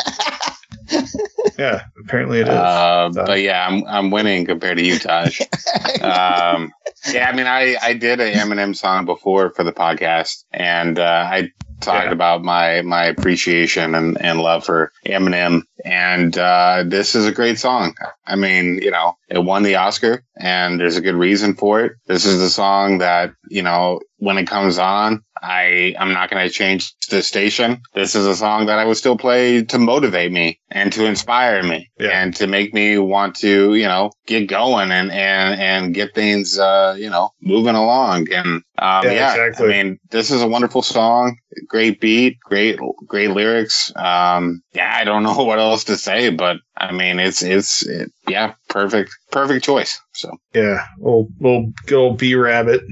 Speaker 2: *laughs*
Speaker 3: Yeah, apparently it is.
Speaker 2: Uh, but yeah, I'm I'm winning compared to you, Taj. *laughs* um, yeah, I mean, I I did an Eminem song before for the podcast, and uh, I talked
Speaker 3: Yeah.
Speaker 2: about my my appreciation and, and love for Eminem, and uh, this is a great song. I mean, you know, it won the Oscar, and there's a good reason for it. This is the song that you know when it comes on. I I'm not going to change the station. This is a song that I would still play to motivate me and to inspire me
Speaker 3: Yeah.
Speaker 2: and to make me want to, you know, get going and and and get things, uh, you know, moving along. And um,
Speaker 3: Yeah,
Speaker 2: yeah,
Speaker 3: exactly.
Speaker 2: I mean, this is a wonderful song, great beat, great great lyrics. Um, yeah, I don't know *laughs* what else to say, but I mean, it's it's it, yeah, perfect perfect choice. So
Speaker 3: Yeah, we'll we'll go B Rabbit.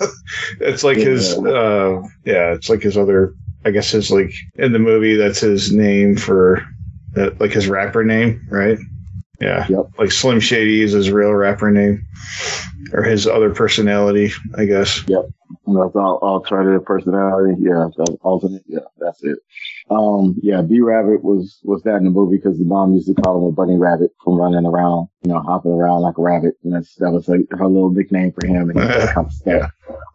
Speaker 3: *laughs* it's like his uh yeah, it's like his other I guess his like in the movie that's his name for that like his rapper name, right? Yeah.
Speaker 1: Yep.
Speaker 3: Like Slim Shady is his real rapper name, or his other personality, I guess. Yep.
Speaker 1: That's all alternative personality. Yeah, that's alternate. Yeah, that's it. Um, yeah, B Rabbit was was that in the movie because the mom used to call him a bunny rabbit from running around, you know, hopping around like a rabbit, and that's that was like her little nickname for him, and he kind of stuff.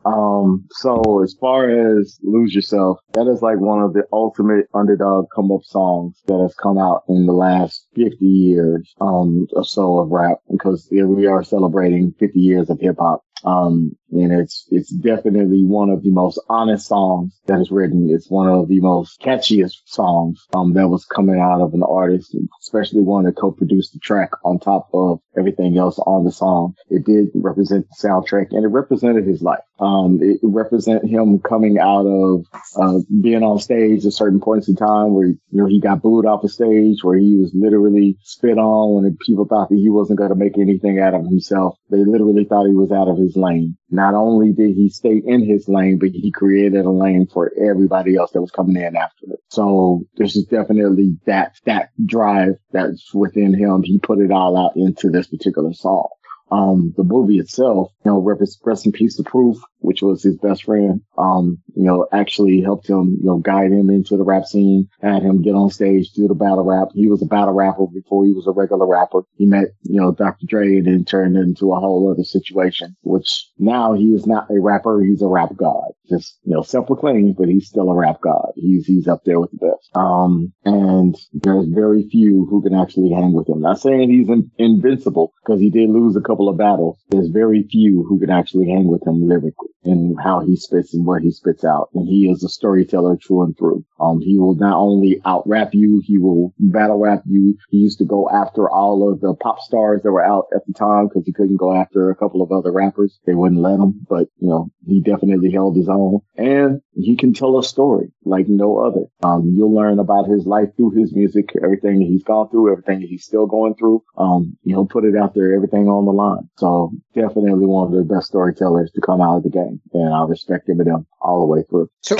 Speaker 1: Um, so as far as Lose Yourself, that is like one of the ultimate underdog come up songs that has come out in the last 50 years, um, or so of rap because we are celebrating 50 years of hip hop. Um, and it's, it's definitely one of the most honest songs that is written. It's one of the most catchiest songs, um, that was coming out of an artist, especially one that co-produced the track on top of everything else on the song. It did represent the soundtrack and it represented his life. Um, it represented him coming out of, uh, being on stage at certain points in time where, you know, he got booed off the stage, where he was literally spit on when people thought that he wasn't going to make anything out of himself. They literally thought he was out of his lane. Not only did he stay in his lane, but he created a lane for everybody else that was coming in after it. So this is definitely that, that drive that's within him. He put it all out into this particular song. Um, the movie itself, you know, rest, in peace to Proof, which was his best friend, um, you know, actually helped him, you know, guide him into the rap scene, had him get on stage, do the battle rap. He was a battle rapper before he was a regular rapper. He met, you know, Dr. Dre and then turned into a whole other situation, which now he is not a rapper. He's a rap god. Just, you know, self-proclaimed, but he's still a rap god. He's, he's up there with the best. Um, and there's very few who can actually hang with him. Not saying he's in, invincible because he did lose a couple of battles. There's very few who can actually hang with him lyrically and how he spits and what he spits out. And he is a storyteller true and through. Um, he will not only out rap you, he will battle rap you. He used to go after all of the pop stars that were out at the time because he couldn't go after a couple of other rappers. They wouldn't let him, but you know, he definitely held his own and he can tell a story like no other. Um, you'll learn about his life through his music, everything he's gone through, everything he's still going through. Um, he'll put it out there, everything on the line. So definitely one of the best storytellers to come out of the game. And I respect him and him all the way through.
Speaker 4: So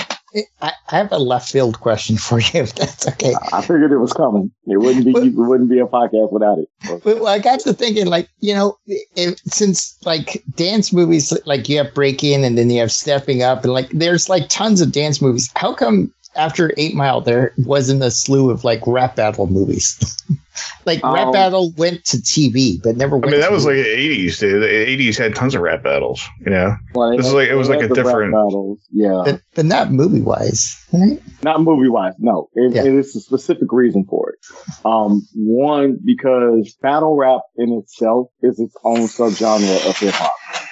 Speaker 4: I, I have a left field question for you, *laughs* if that's okay.
Speaker 1: I figured it was coming. It wouldn't be, it wouldn't be a podcast without it. *laughs*
Speaker 4: But well, I got to thinking, like, you know, if, since like dance movies, like you have breaking and then you have stepping up, and like there's like tons of dance movies. How come after Eight Mile there wasn't a slew of like rap battle movies? *laughs* like rap
Speaker 1: Um,
Speaker 4: battle went to TV, but never
Speaker 3: I mean, that
Speaker 4: to
Speaker 3: was like the '80s, dude. The '80s had tons of rap battles. You know,
Speaker 1: Well, they
Speaker 3: This is like- it was like a different-
Speaker 1: battles. Yeah.
Speaker 4: but, but not movie wise, right?
Speaker 1: Not movie wise, no. It,
Speaker 4: Yeah.
Speaker 1: it is a specific reason for it. Um, one, because battle rap in itself is its own subgenre of hip hop.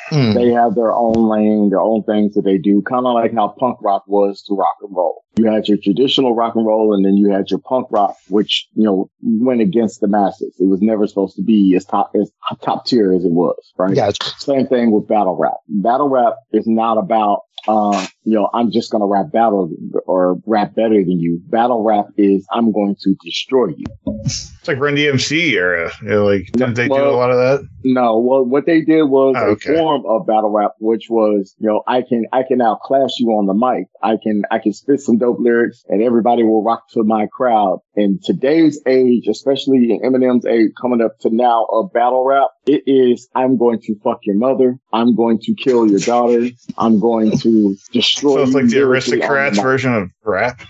Speaker 4: Hmm.
Speaker 1: They have their own lane, their own things that they do, kind of like how punk rock was to rock and roll. You had your traditional rock and roll and then you had your punk rock, which, you know, went against the masses. It was never supposed to be as top, as top tier as it was, right?
Speaker 4: Yeah,
Speaker 1: Same thing with battle rap. Battle rap is not about, uh, you know, I'm just going to rap battle or rap better than you. Battle rap is I'm going to destroy you.
Speaker 3: it's like Run DMC era. You know, like, didn't they do a lot of that?
Speaker 1: No, well, what they did was
Speaker 3: Oh, okay.
Speaker 1: a form of battle rap, which was, you know, I can, I can outclass you on the mic. I can, I can spit some dope lyrics and everybody will rock to my crowd. In today's age, especially in Eminem's age coming up to now of battle rap, it is, I'm going to fuck your mother. I'm going to kill your daughter. I'm going to destroy
Speaker 3: So it's like the
Speaker 1: lyrically on the
Speaker 3: aristocrats version of rap.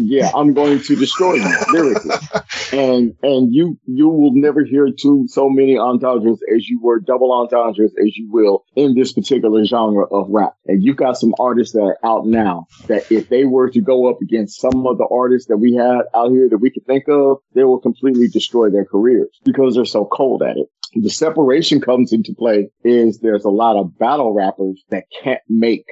Speaker 1: Yeah, I'm going to destroy you lyrically. *laughs* and and you you will never hear two so many entendres as you were double entendres as you will in this particular genre of rap. And you've got some artists that are out now that if they were to go up against some of the artists that we had out here that we could think of, they will completely destroy their careers because they're so cold at it. The separation comes into play is there's a lot of battle rappers that can't make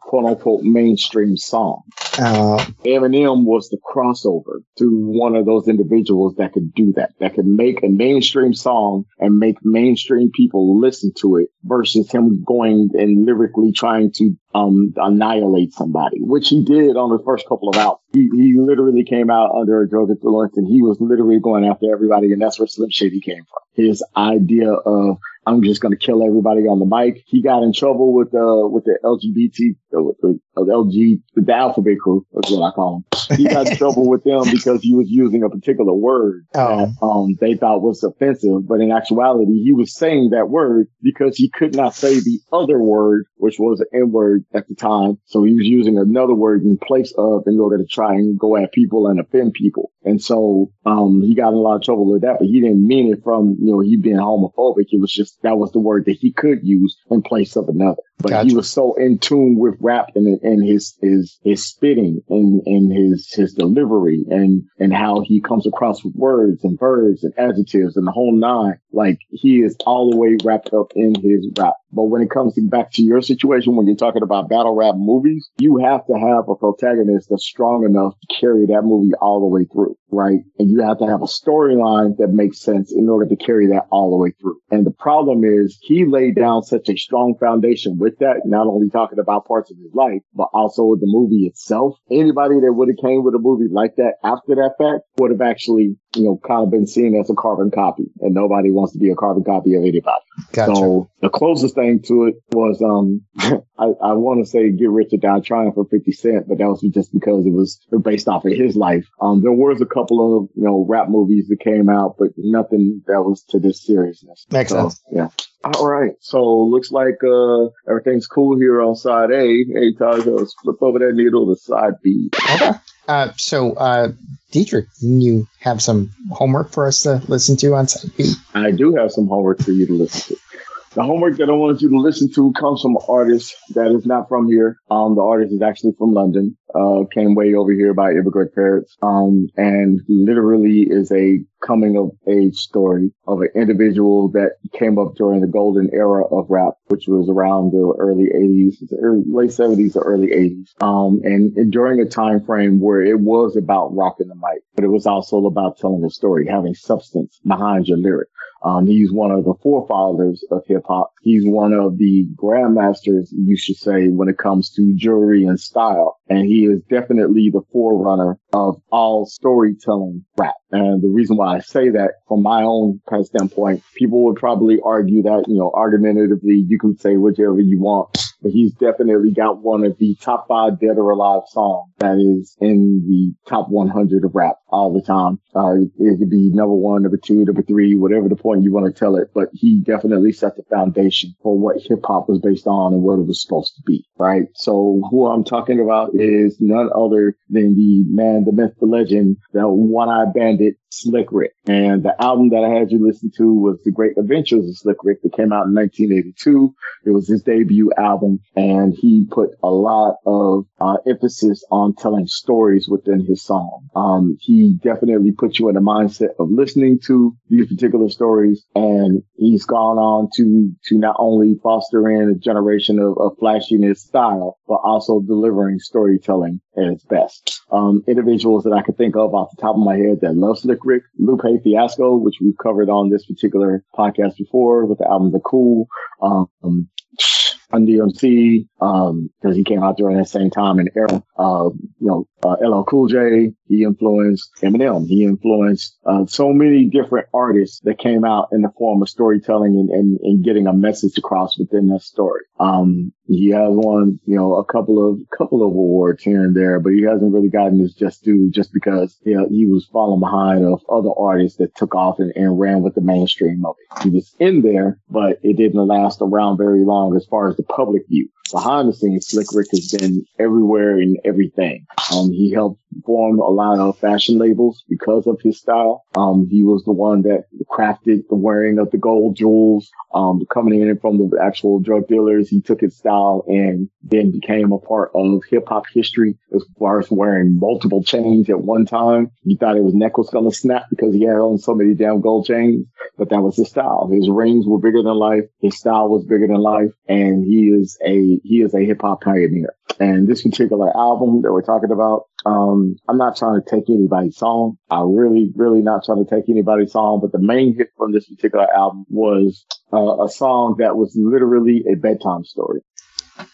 Speaker 1: quote unquote mainstream song.
Speaker 4: uh,
Speaker 1: Eminem was the crossover to one of those individuals that could do that, that could make a mainstream song and make mainstream people listen to it versus him going and lyrically trying to um annihilate somebody, which he did on the first couple of albums. He, he literally came out under a drug influence and he was literally going after everybody and that's where Slim Shady came from. His idea of I'm just going to kill everybody on the mic. He got in trouble with uh with the LGBT uh, with the, uh, LG the alphabet crew. That's what I call them. He got in trouble with them *laughs* because he was using a particular word
Speaker 4: Oh.
Speaker 1: that um they thought was offensive, but in actuality, he was saying that word because he could not say the other word, which was an N word at the time. So he was using another word in place of in order to try and go at people and offend people. And so um he got in a lot of trouble with that, but he didn't mean it from you know he being homophobic. It was just that was the word that he could use in place of another. But he was so in tune with rap and and his his his spitting and and his his delivery and and how he comes across with words and verbs and adjectives and the whole nine. Like he is all the way wrapped up in his rap. But when it comes to back to your situation, when you're talking about battle rap movies, you have to have a protagonist that's strong enough to carry that movie all the way through, right? And you have to have a storyline that makes sense in order to carry that all the way through. And the problem is he laid down such a strong foundation with that, not only talking about parts of his life, but also the movie itself. Anybody that would have came with a movie like that after that fact would have actually, you know, kind of been seen as a carbon copy and nobody wants to be a carbon copy of anybody.
Speaker 4: Gotcha.
Speaker 1: So the closest thing to it was, um, *laughs* I, I want to say Get Rich or Die Trying for 50 Cent, but that was just because it was based off of his life. Um, there was a couple of, you know, rap movies that came out, but nothing that was to this seriousness.
Speaker 4: Makes
Speaker 1: So,
Speaker 4: sense.
Speaker 1: Yeah. All right. So looks like, uh, everything's cool here on side A. Hey, Taj, let's flip over that needle to side B.
Speaker 4: Okay. Uh, so, uh, Deitrek, you have some homework for us to listen to on side B?
Speaker 1: I do have some homework for you to listen to. The homework that I wanted you to listen to comes from an artist that is not from here. Um, the artist is actually from London. Uh, came way over here by immigrant parents. Um, and literally is a coming of age story of an individual that came up during the golden era of rap, which was around the early 80s, early- late 70s or early 80s. Um, and, and during a time frame where it was about rocking the mic, but it was also about telling a story, having substance behind your lyric. Um, he's one of the forefathers of hip hop. He's one of the grandmasters, you should say, when it comes to jewelry and style. And he is definitely the forerunner of all storytelling rap. And the reason why I say that from my own kind of standpoint, people would probably argue that, you know, argumentatively, you can say whichever you want but he's definitely got one of the top five dead or alive songs that is in the top 100 of rap all the time. Uh, it could be number one, number two, number three, whatever the point you want to tell it, but he definitely set the foundation for what hip hop was based on and what it was supposed to be, right? So who I'm talking about is none other than the man, the myth, the legend, the one-eyed bandit, Slick Rick. And the album that I had you listen to was The Great Adventures of Slick Rick that came out in 1982. It was his debut album and he put a lot of uh, emphasis on telling stories within his song. Um, he definitely put you in the mindset of listening to these particular stories and he's gone on to, to not only foster in a generation of, of flashiness style, but also delivering storytelling at its best. Um, individuals that I could think of off the top of my head that love Slick Rick, Lupe Fiasco, which we've covered on this particular podcast before with the album The Cool. Um, Run DMC, um, cause he came out during that same time and era. Uh, you know, uh, LL Cool J, he influenced Eminem. He influenced, uh, so many different artists that came out in the form of storytelling and, and, and getting a message across within that story. Um, he has won, you know, a couple of, couple of awards here and there, but he hasn't really gotten his just due just because, you know, he was falling behind of other artists that took off and, and ran with the mainstream of it. He was in there, but it didn't last around very long as far as the public view. Behind the scenes, Slick Rick has been everywhere and everything. Um, he helped form a lot of fashion labels because of his style. Um, he was the one that crafted the wearing of the gold jewels. Um, coming in from the actual drug dealers, he took his style and then became a part of hip hop history as far as wearing multiple chains at one time. He thought his neck was going to snap because he had on so many damn gold chains, but that was his style. His rings were bigger than life. His style was bigger than life. And he is a, he is a hip hop pioneer. And this particular album that we're talking about, um, I'm not trying to take anybody's song. I really, really not trying to take anybody's song, but the main hit from this particular album was uh, a song that was literally a bedtime story.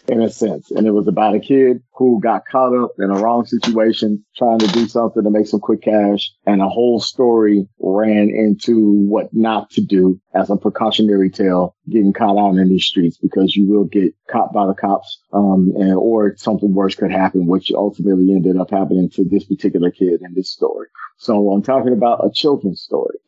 Speaker 1: in a sense. And it was about a kid who got caught up in a wrong situation, trying to do something to make some quick cash. And a whole story ran into what not to do as a precautionary tale, getting caught out in these streets because you will get caught by the cops. Um, and, or something worse could happen, which ultimately ended up happening to this particular kid in this story. So I'm talking about a children's story.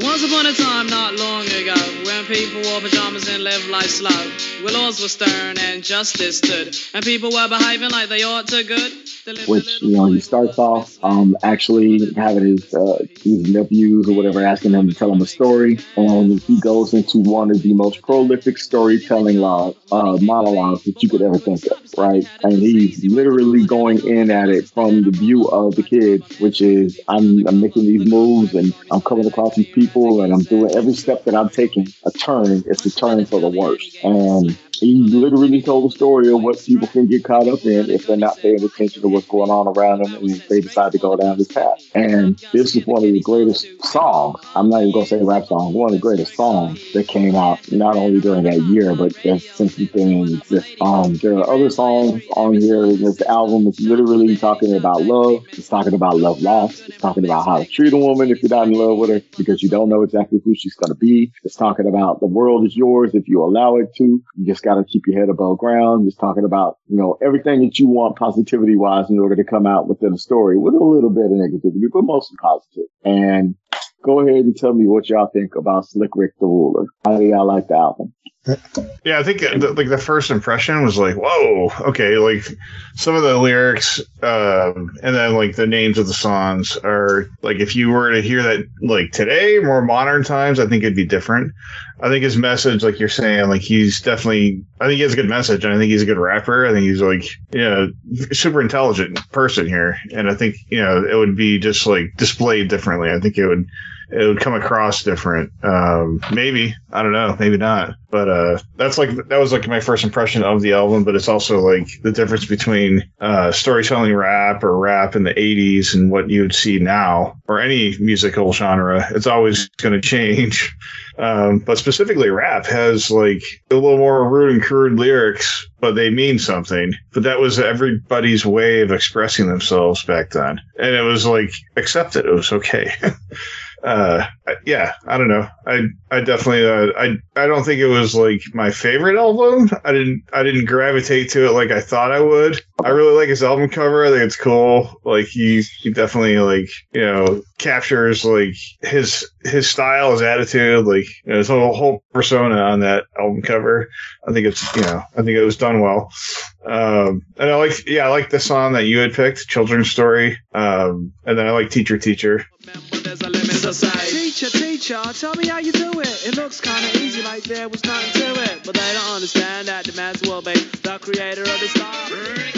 Speaker 7: Once upon a time, not long ago, when people wore pajamas and lived life slow, where laws were stern and justice stood, and people were behaving like they ought to good. they lived a
Speaker 1: which you know he starts off um, actually having his uh, his nephews or whatever asking him to tell him a story, and he goes into one of the most prolific storytelling log, uh, monologues that you could ever think of, right? And he's literally going in at it from the view of the kid, which is I'm, I'm making these moves and I'm coming across these people and I'm doing every step that I'm taking a turn. It's a turn for the worst, and he literally told the story of what people can get caught up in if they're not paying attention to what's going on around them and they decide to go down this path. And this is one of the greatest songs. I'm not even going to say rap song. One of the greatest songs that came out not only during that year, but since the thing exists. Um, there are other songs on here this album. It's literally talking about love. It's talking about love lost. It's talking about how to treat a woman if you're not in love with her because you don't know exactly who she's going to be. It's talking about the world is yours if you allow it to. You just got to keep your head above ground. Just talking about, you know, everything that you want positivity wise in order to come out within a story with a little bit of negativity, but mostly positive. And go ahead and tell me what y'all think about Slick Rick the Ruler. How do y'all like the album?
Speaker 3: Yeah, I think uh, the, like the first impression was like, whoa, okay, like some of the lyrics, um, and then like the names of the songs are like if you were to hear that like today, more modern times, I think it'd be different. I think his message, like you're saying, like he's definitely, I think he has a good message, and I think he's a good rapper. I think he's like, you know, super intelligent person here, and I think you know it would be just like displayed differently. I think it would it would come across different. Um, maybe I don't know, maybe not. But uh, that's like that was like my first impression of the album. But it's also like the difference between uh, storytelling rap or rap in the '80s and what you would see now, or any musical genre. It's always going to change. Um, but specifically, rap has like a little more rude and crude lyrics, but they mean something. But that was everybody's way of expressing themselves back then, and it was like accepted. It was okay. *laughs* uh yeah i don't know. I i definitely uh, i i don't think it was like my favorite album. I didn't i didn't gravitate to it like i thought i would. I really like his album cover. I think it's cool. Like he he definitely like you know captures like his his style his attitude like you know, his whole whole persona on that album cover. I think it's you know i think it was done well. Um and i like yeah i like the song that you had picked children's story. Um and then i like teacher teacher
Speaker 7: Remember, there's a limit to say.
Speaker 5: Teacher, teacher, tell me how you do it. It looks kinda easy, like there was nothing to it.
Speaker 7: But they don't understand that the master will be the creator of the star.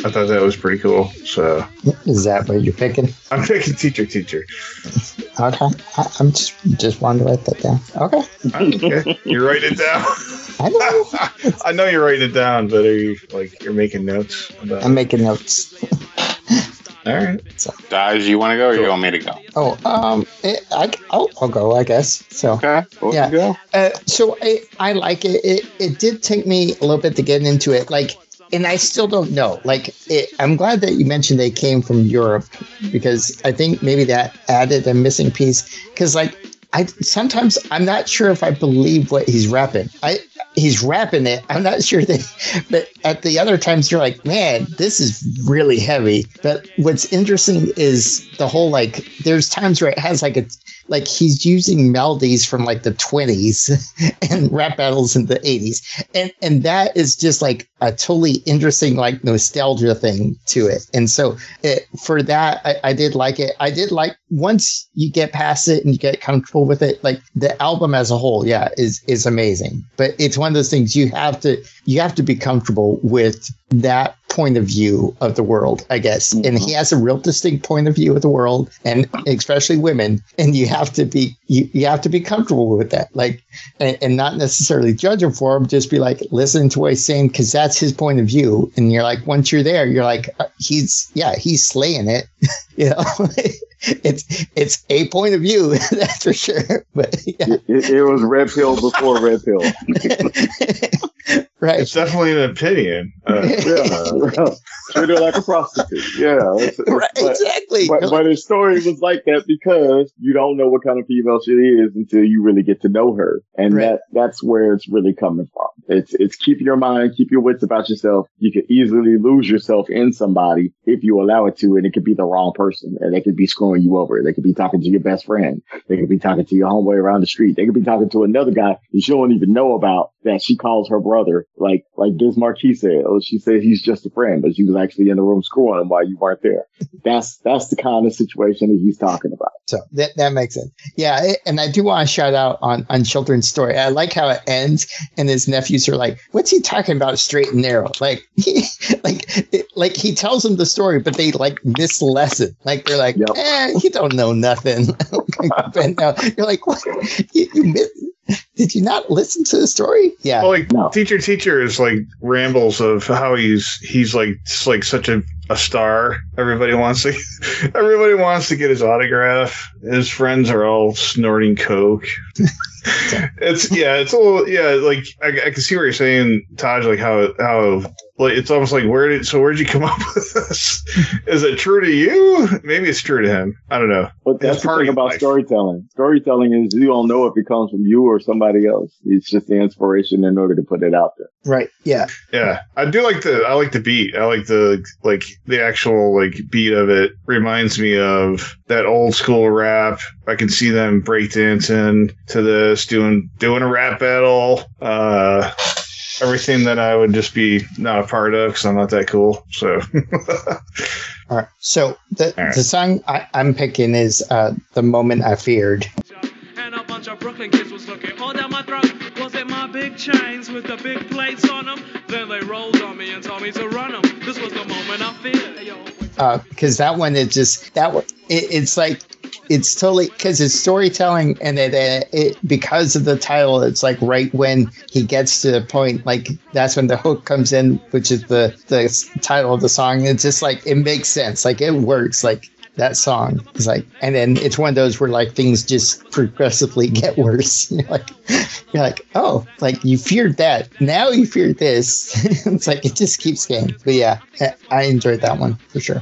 Speaker 3: i thought that was pretty cool so
Speaker 4: Is that what you're picking?
Speaker 3: i'm picking teacher teacher
Speaker 4: Okay, I, I'm just just wanted to write that down. Okay,
Speaker 3: okay you're writing it down
Speaker 4: I know. *laughs*
Speaker 3: I know you're writing it down, but are you like you're making notes about?
Speaker 4: I'm making notes.
Speaker 3: All right.
Speaker 2: So. Taj, you want to go or you want me to go?
Speaker 4: Oh, um, it, I, I'll, I'll go, I guess. So,
Speaker 2: Okay. Well,
Speaker 4: Yeah.
Speaker 2: go.
Speaker 4: uh, so I, I like it. it. It did take me a little bit to get into it. Like, and I still don't know. Like, it, I'm glad that you mentioned they came from Europe because I think maybe that added a missing piece. Because, like, I sometimes I'm not sure if I believe what he's rapping. I he's rapping it. I'm not sure that, but at the other times you're like, man, this is really heavy. But what's interesting is the whole like. There's times where it has like a like he's using melodies from like the 20s *laughs* and rap battles in the 80s and and that is just like a totally interesting like nostalgia thing to it. And so it, for that I, I did like it. I did like once you get past it and you get comfortable with it like the album as a whole yeah is is amazing. But it's one of those things you have to you have to be comfortable with that point of view of the world, I guess. And he has a real distinct point of view of the world and especially women. And you have to be you, you have to be comfortable with that. Like and, and not necessarily judge him for him, just be like listen to what he's saying because that's his point of view. And you're like, once you're there, you're like, uh, he's yeah, he's slaying it. *laughs* you know, *laughs* it's it's a point of view, *laughs* that's for sure. But yeah.
Speaker 1: It, it was red pill before red pill. *laughs*
Speaker 4: right.
Speaker 3: It's definitely an opinion. Uh, *laughs*
Speaker 1: Yeah, treat her like a prostitute. Yeah, it's- it's-
Speaker 4: right,
Speaker 1: but-
Speaker 4: exactly.
Speaker 1: But, but his story was like that because you don't know what kind of female she is until you really get to know her, and
Speaker 4: Right.
Speaker 1: that that's where it's really coming from. It's it's keep your mind, keep your wits about yourself. You could easily lose yourself in somebody if you allow it to, and it could be the wrong person, and they could be screwing you over. They could be talking to your best friend. They could be talking to your homeboy around the street. They could be talking to another guy that you don't even know about that she calls her brother. Like like Biz Markie said, oh, she said he's just a friend, but she was actually in the room screwing him while you weren't there. That's that's the kind of situation that he's talking about.
Speaker 4: So that, that makes sense. Yeah. it- and I do want to shout out on, on Children's Story. I like how it ends and his nephews are like, what's he talking about straight and narrow? Like, *laughs* he, like, it, like he tells them the story, but they like miss lesson. Like they're like,
Speaker 1: Yep.
Speaker 4: eh, you don't know nothing. *laughs* but now you're like, what? You, you miss, did you not listen to the story? Yeah.
Speaker 3: well, like
Speaker 1: No.
Speaker 3: teacher, teacher is like rambles of how he's he's like like such a, a star. Everybody wants to *laughs* everybody wants to get his autograph. His friends are all snorting coke. *laughs* it's yeah, it's a little yeah. Like I, I can see what you're saying, Taj. Like how how like it's almost like where did so where'd you come *laughs* up with this? Is it true to you? Maybe it's true to him. I don't know.
Speaker 1: But
Speaker 3: It's
Speaker 1: that's the
Speaker 3: part
Speaker 1: thing
Speaker 3: of
Speaker 1: about
Speaker 3: life.
Speaker 1: storytelling. Storytelling is you don't know if it comes from you or somebody else. It's just the inspiration in order to put it out there.
Speaker 4: Right. Yeah.
Speaker 3: Yeah, I do like the I like the beat. I like the like the actual like beat of it. Reminds me of that old school rap. I can see them breakdancing to this, doing doing a rap battle. Uh, everything that I would just be not a part of because I'm not that cool. So *laughs*
Speaker 4: All right. So the,
Speaker 3: All right.
Speaker 4: the song I, I'm picking is uh, The Moment I Feared.
Speaker 7: Chains with the big plates on them? Then they rolled on me and told me to run them. This was the moment I feared.
Speaker 4: Because that one is just that one. It, it's like it's totally because it's storytelling, and it, uh, it because of the title, it's like right when he gets to the point, like that's when the hook comes in, which is the the title of the song. It's just like it makes sense, like it works, like. That song is like, and then it's one of those where like things just progressively *laughs* get worse. *laughs* You're like, you're like, oh, like you feared that, now you fear this. *laughs* it's like it just keeps going. But yeah, I- I enjoyed that one for sure.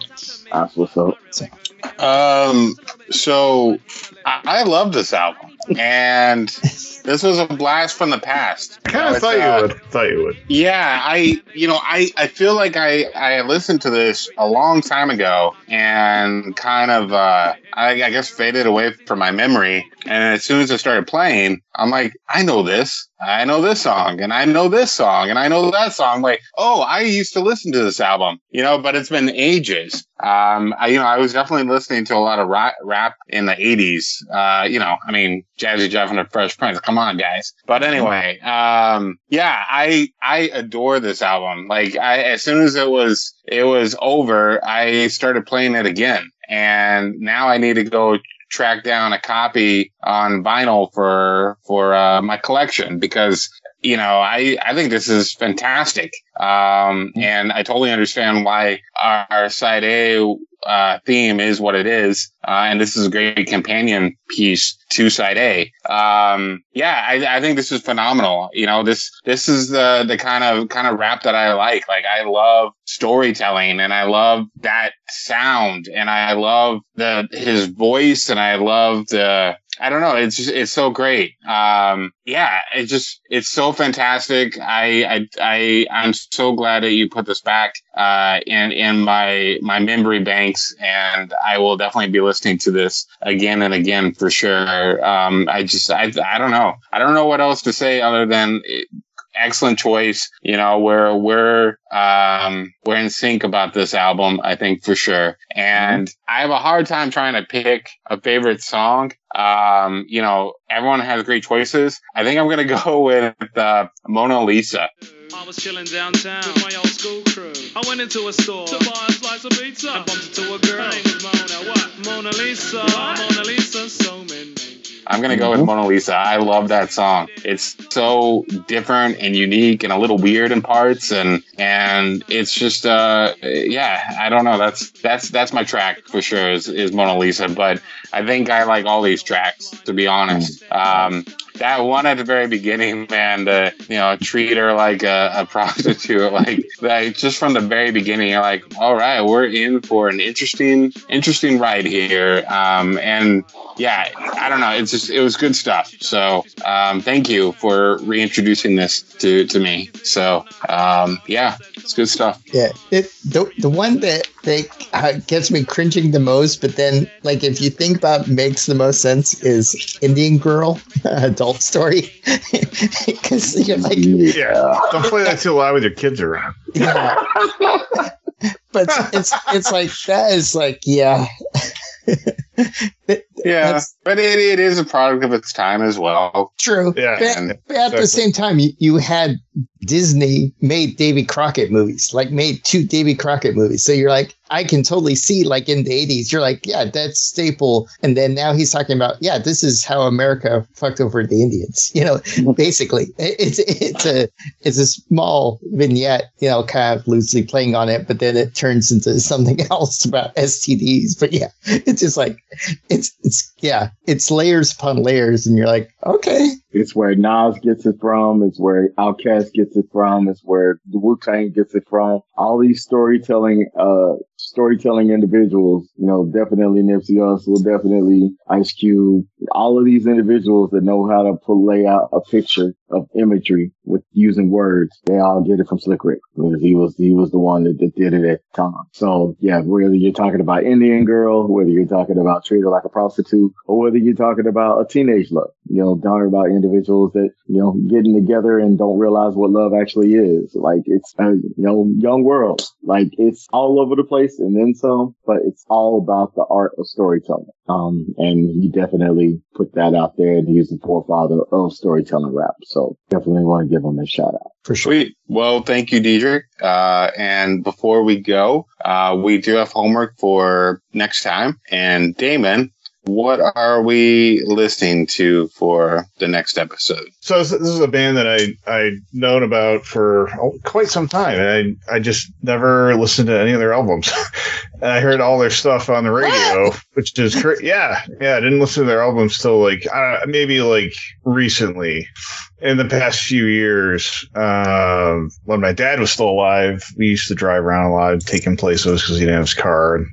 Speaker 1: That's what's up.
Speaker 2: Um, so I, I love this album, and this was a blast from the past.
Speaker 3: I kind of thought
Speaker 2: uh,
Speaker 3: you would. Thought you would.
Speaker 2: Yeah, I you know I I feel like I I listened to this a long time ago and kind of uh I, I guess faded away from my memory. And as soon as it started playing, I'm like, I know this, I know this song, and I know this song, and I know that song. Like, oh, I used to listen to this album, you know, but it's been ages. Um, I, you know, I was definitely listening to a lot of rap, rap in the '80s. Uh, you know, I mean, Jazzy Jeff and the Fresh Prince. Come on, guys. But anyway, um, yeah, I I adore this album. Like, I as soon as it was it was over, I started playing it again, and now I need to go track down a copy on vinyl for for uh, my collection because you know I I think this is fantastic. Um, and I totally understand why our, our side A uh, theme is what it is. Uh, and this is a great companion piece to side A. Um, yeah, I, I think this is phenomenal. You know, this, this is the, the kind of, kind of rap that I like. Like I love storytelling and I love that sound and I love the, his voice and I love the, I don't know. It's just, it's so great. Um, yeah, it just, it's so fantastic. I, I, I, I'm so glad that you put this back, uh, in, in my, my memory banks. And I will definitely be listening to this again and again for sure. Um, I just, I, I don't know. I don't know what else to say other than it, excellent choice. You know, we're we're um, we're in sync about this album, I think for sure. And I have a hard time trying to pick a favorite song. Um, you know, everyone has great choices. I think I'm gonna *laughs* go with uh, Mona Lisa.
Speaker 7: I was chilling downtown with my old school crew. I went into a store to buy a slice of pizza. I bumped into a girl. Her name was Mona. What? Mona Lisa. Mona Lisa. So many.
Speaker 2: I'm gonna go with Mona Lisa. I love that song. It's so different and unique and a little weird in parts, and and it's just uh yeah, I don't know. That's that's that's my track for sure is, is Mona Lisa. But I think I like all these tracks to be honest. Um, that one at the very beginning, man, to you know treat her like a, a *laughs* prostitute, like like just from the very beginning, you're like, all right, we're in for an interesting interesting ride here. Um, and yeah, I don't know, it's just it was good stuff. So um, thank you for reintroducing this to to me. So um, yeah, it's good stuff.
Speaker 4: Yeah, it the the one that that uh, gets me cringing the most, but then like if you think about makes the most sense is Indian Girl *laughs* adult story *laughs* because you're like
Speaker 3: Yeah. Don't play that too loud with your kids around.
Speaker 4: yeah, but it's it's like that is like yeah. *laughs*
Speaker 2: Yeah, but it, it is a product of its time as well.
Speaker 4: True.
Speaker 3: Yeah,
Speaker 4: But,
Speaker 2: and-
Speaker 4: but at the same time, you, you had Disney made Davy Crockett movies, like made two Davy Crockett movies. So you're like, I can totally see, like in the 80s, you're like, yeah, that's staple. And then now he's talking about, yeah, this is how America fucked over the Indians. *laughs* You know, basically, it's it's a it's a small vignette, you know, kind of loosely playing on it, but then it turns into something *laughs* else about STDs. But yeah, it's just like it's it's yeah, it's layers upon layers, and you're like, okay,
Speaker 1: It's where Nas gets it from. It's where Outkast gets it from. It's where the Wu Tang gets it from. All these storytelling, uh, storytelling individuals, you know, definitely Nipsey Hussle, definitely Ice Cube. All of these individuals that know how to put lay out a picture of imagery with using words. They all get it from Slick Rick because he was he was the one that, that did it at the time. So yeah, whether you're talking about Indian girl, whether you're talking about treat her like a prostitute, or whether you're talking about a teenage love, you know, talking about individuals that you know getting together and don't realize what love actually is. Like it's a you know young world. Like it's all over the place and then some, but it's all about the art of storytelling. Um, and he definitely put that out there, and he's the forefather of storytelling rap. So definitely want to give him a shout out.
Speaker 4: for sure.
Speaker 2: Sweet. Well, thank you, Deitrek. Uh, and before we go, uh, we do have homework for next time. And Damon, what are we listening to for the next episode?
Speaker 3: So this this is a band that I I known about for oh, quite some time, and I I just never listened to any of their albums. *laughs* and I heard all their stuff on the radio, which is cra- yeah yeah. I didn't listen to their albums till like uh, maybe like recently. In the past few years, um, when my dad was still alive, we used to drive around a lot, taking places because he didn't have his car, and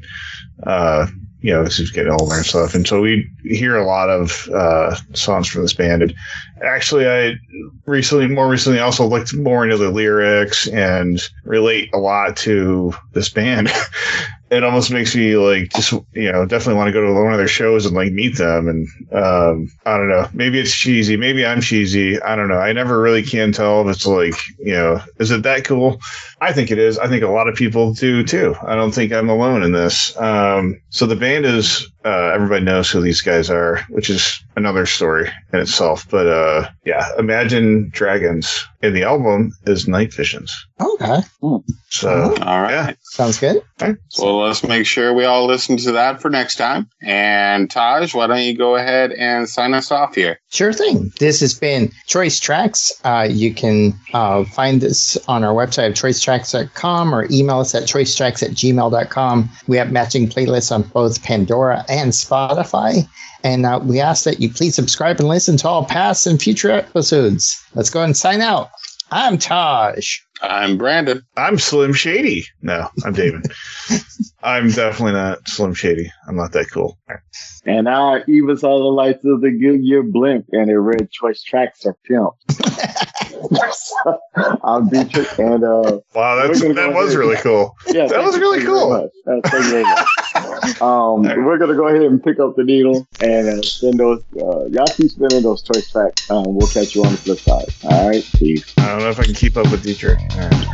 Speaker 3: uh, you know, 'cause he was getting older and stuff. And so we hear a lot of uh, songs from this band. And actually, I recently, more recently, also looked more into the lyrics and relate a lot to this band. *laughs* it almost makes me like just you know definitely want to go to one of their shows and like meet them and um i don't know. Maybe it's cheesy maybe i'm cheesy i don't know. I never really can tell if it's like you know is it that cool? I think it is. I think a lot of people do too. I don't think i'm alone in this. Um so the band is uh everybody knows who these guys are which is another story in itself but uh yeah imagine dragons and the album is night visions
Speaker 4: Okay,
Speaker 3: so
Speaker 2: All right.
Speaker 3: Yeah.
Speaker 4: sounds good.
Speaker 2: Well, let's make sure we all listen to that for next time. And Taj, why don't you go ahead and sign us off here?
Speaker 4: Sure thing. This has been Choice Trackz. Uh, you can uh, find this on our website of choicetrackz.com or email us at choicetrackz at gmail.com. We have matching playlists on both Pandora and Spotify. And uh, we ask that you please subscribe and listen to all past and future episodes. Let's go ahead and sign out. I'm Taj.
Speaker 2: I'm Brandon.
Speaker 3: I'm Slim Shady. No, I'm David. *laughs* I'm definitely not Slim Shady. I'm not that cool.
Speaker 1: And I even saw the lights of the Goodyear blimp, and it read "Choice Trackz are pimp." *laughs* *laughs* I'm Deitrek, and uh,
Speaker 3: Wow, that's that was really cool.
Speaker 1: yeah,
Speaker 3: That was really
Speaker 1: thank you very
Speaker 3: cool.
Speaker 1: Uh. *laughs* Um, we're gonna go ahead and pick up the needle and uh, send those. Uh, y'all keep spinning those choice tracks. Um, we'll catch you on the flip side. All right, peace.
Speaker 3: I don't know if I can keep up with Deitrek. All right.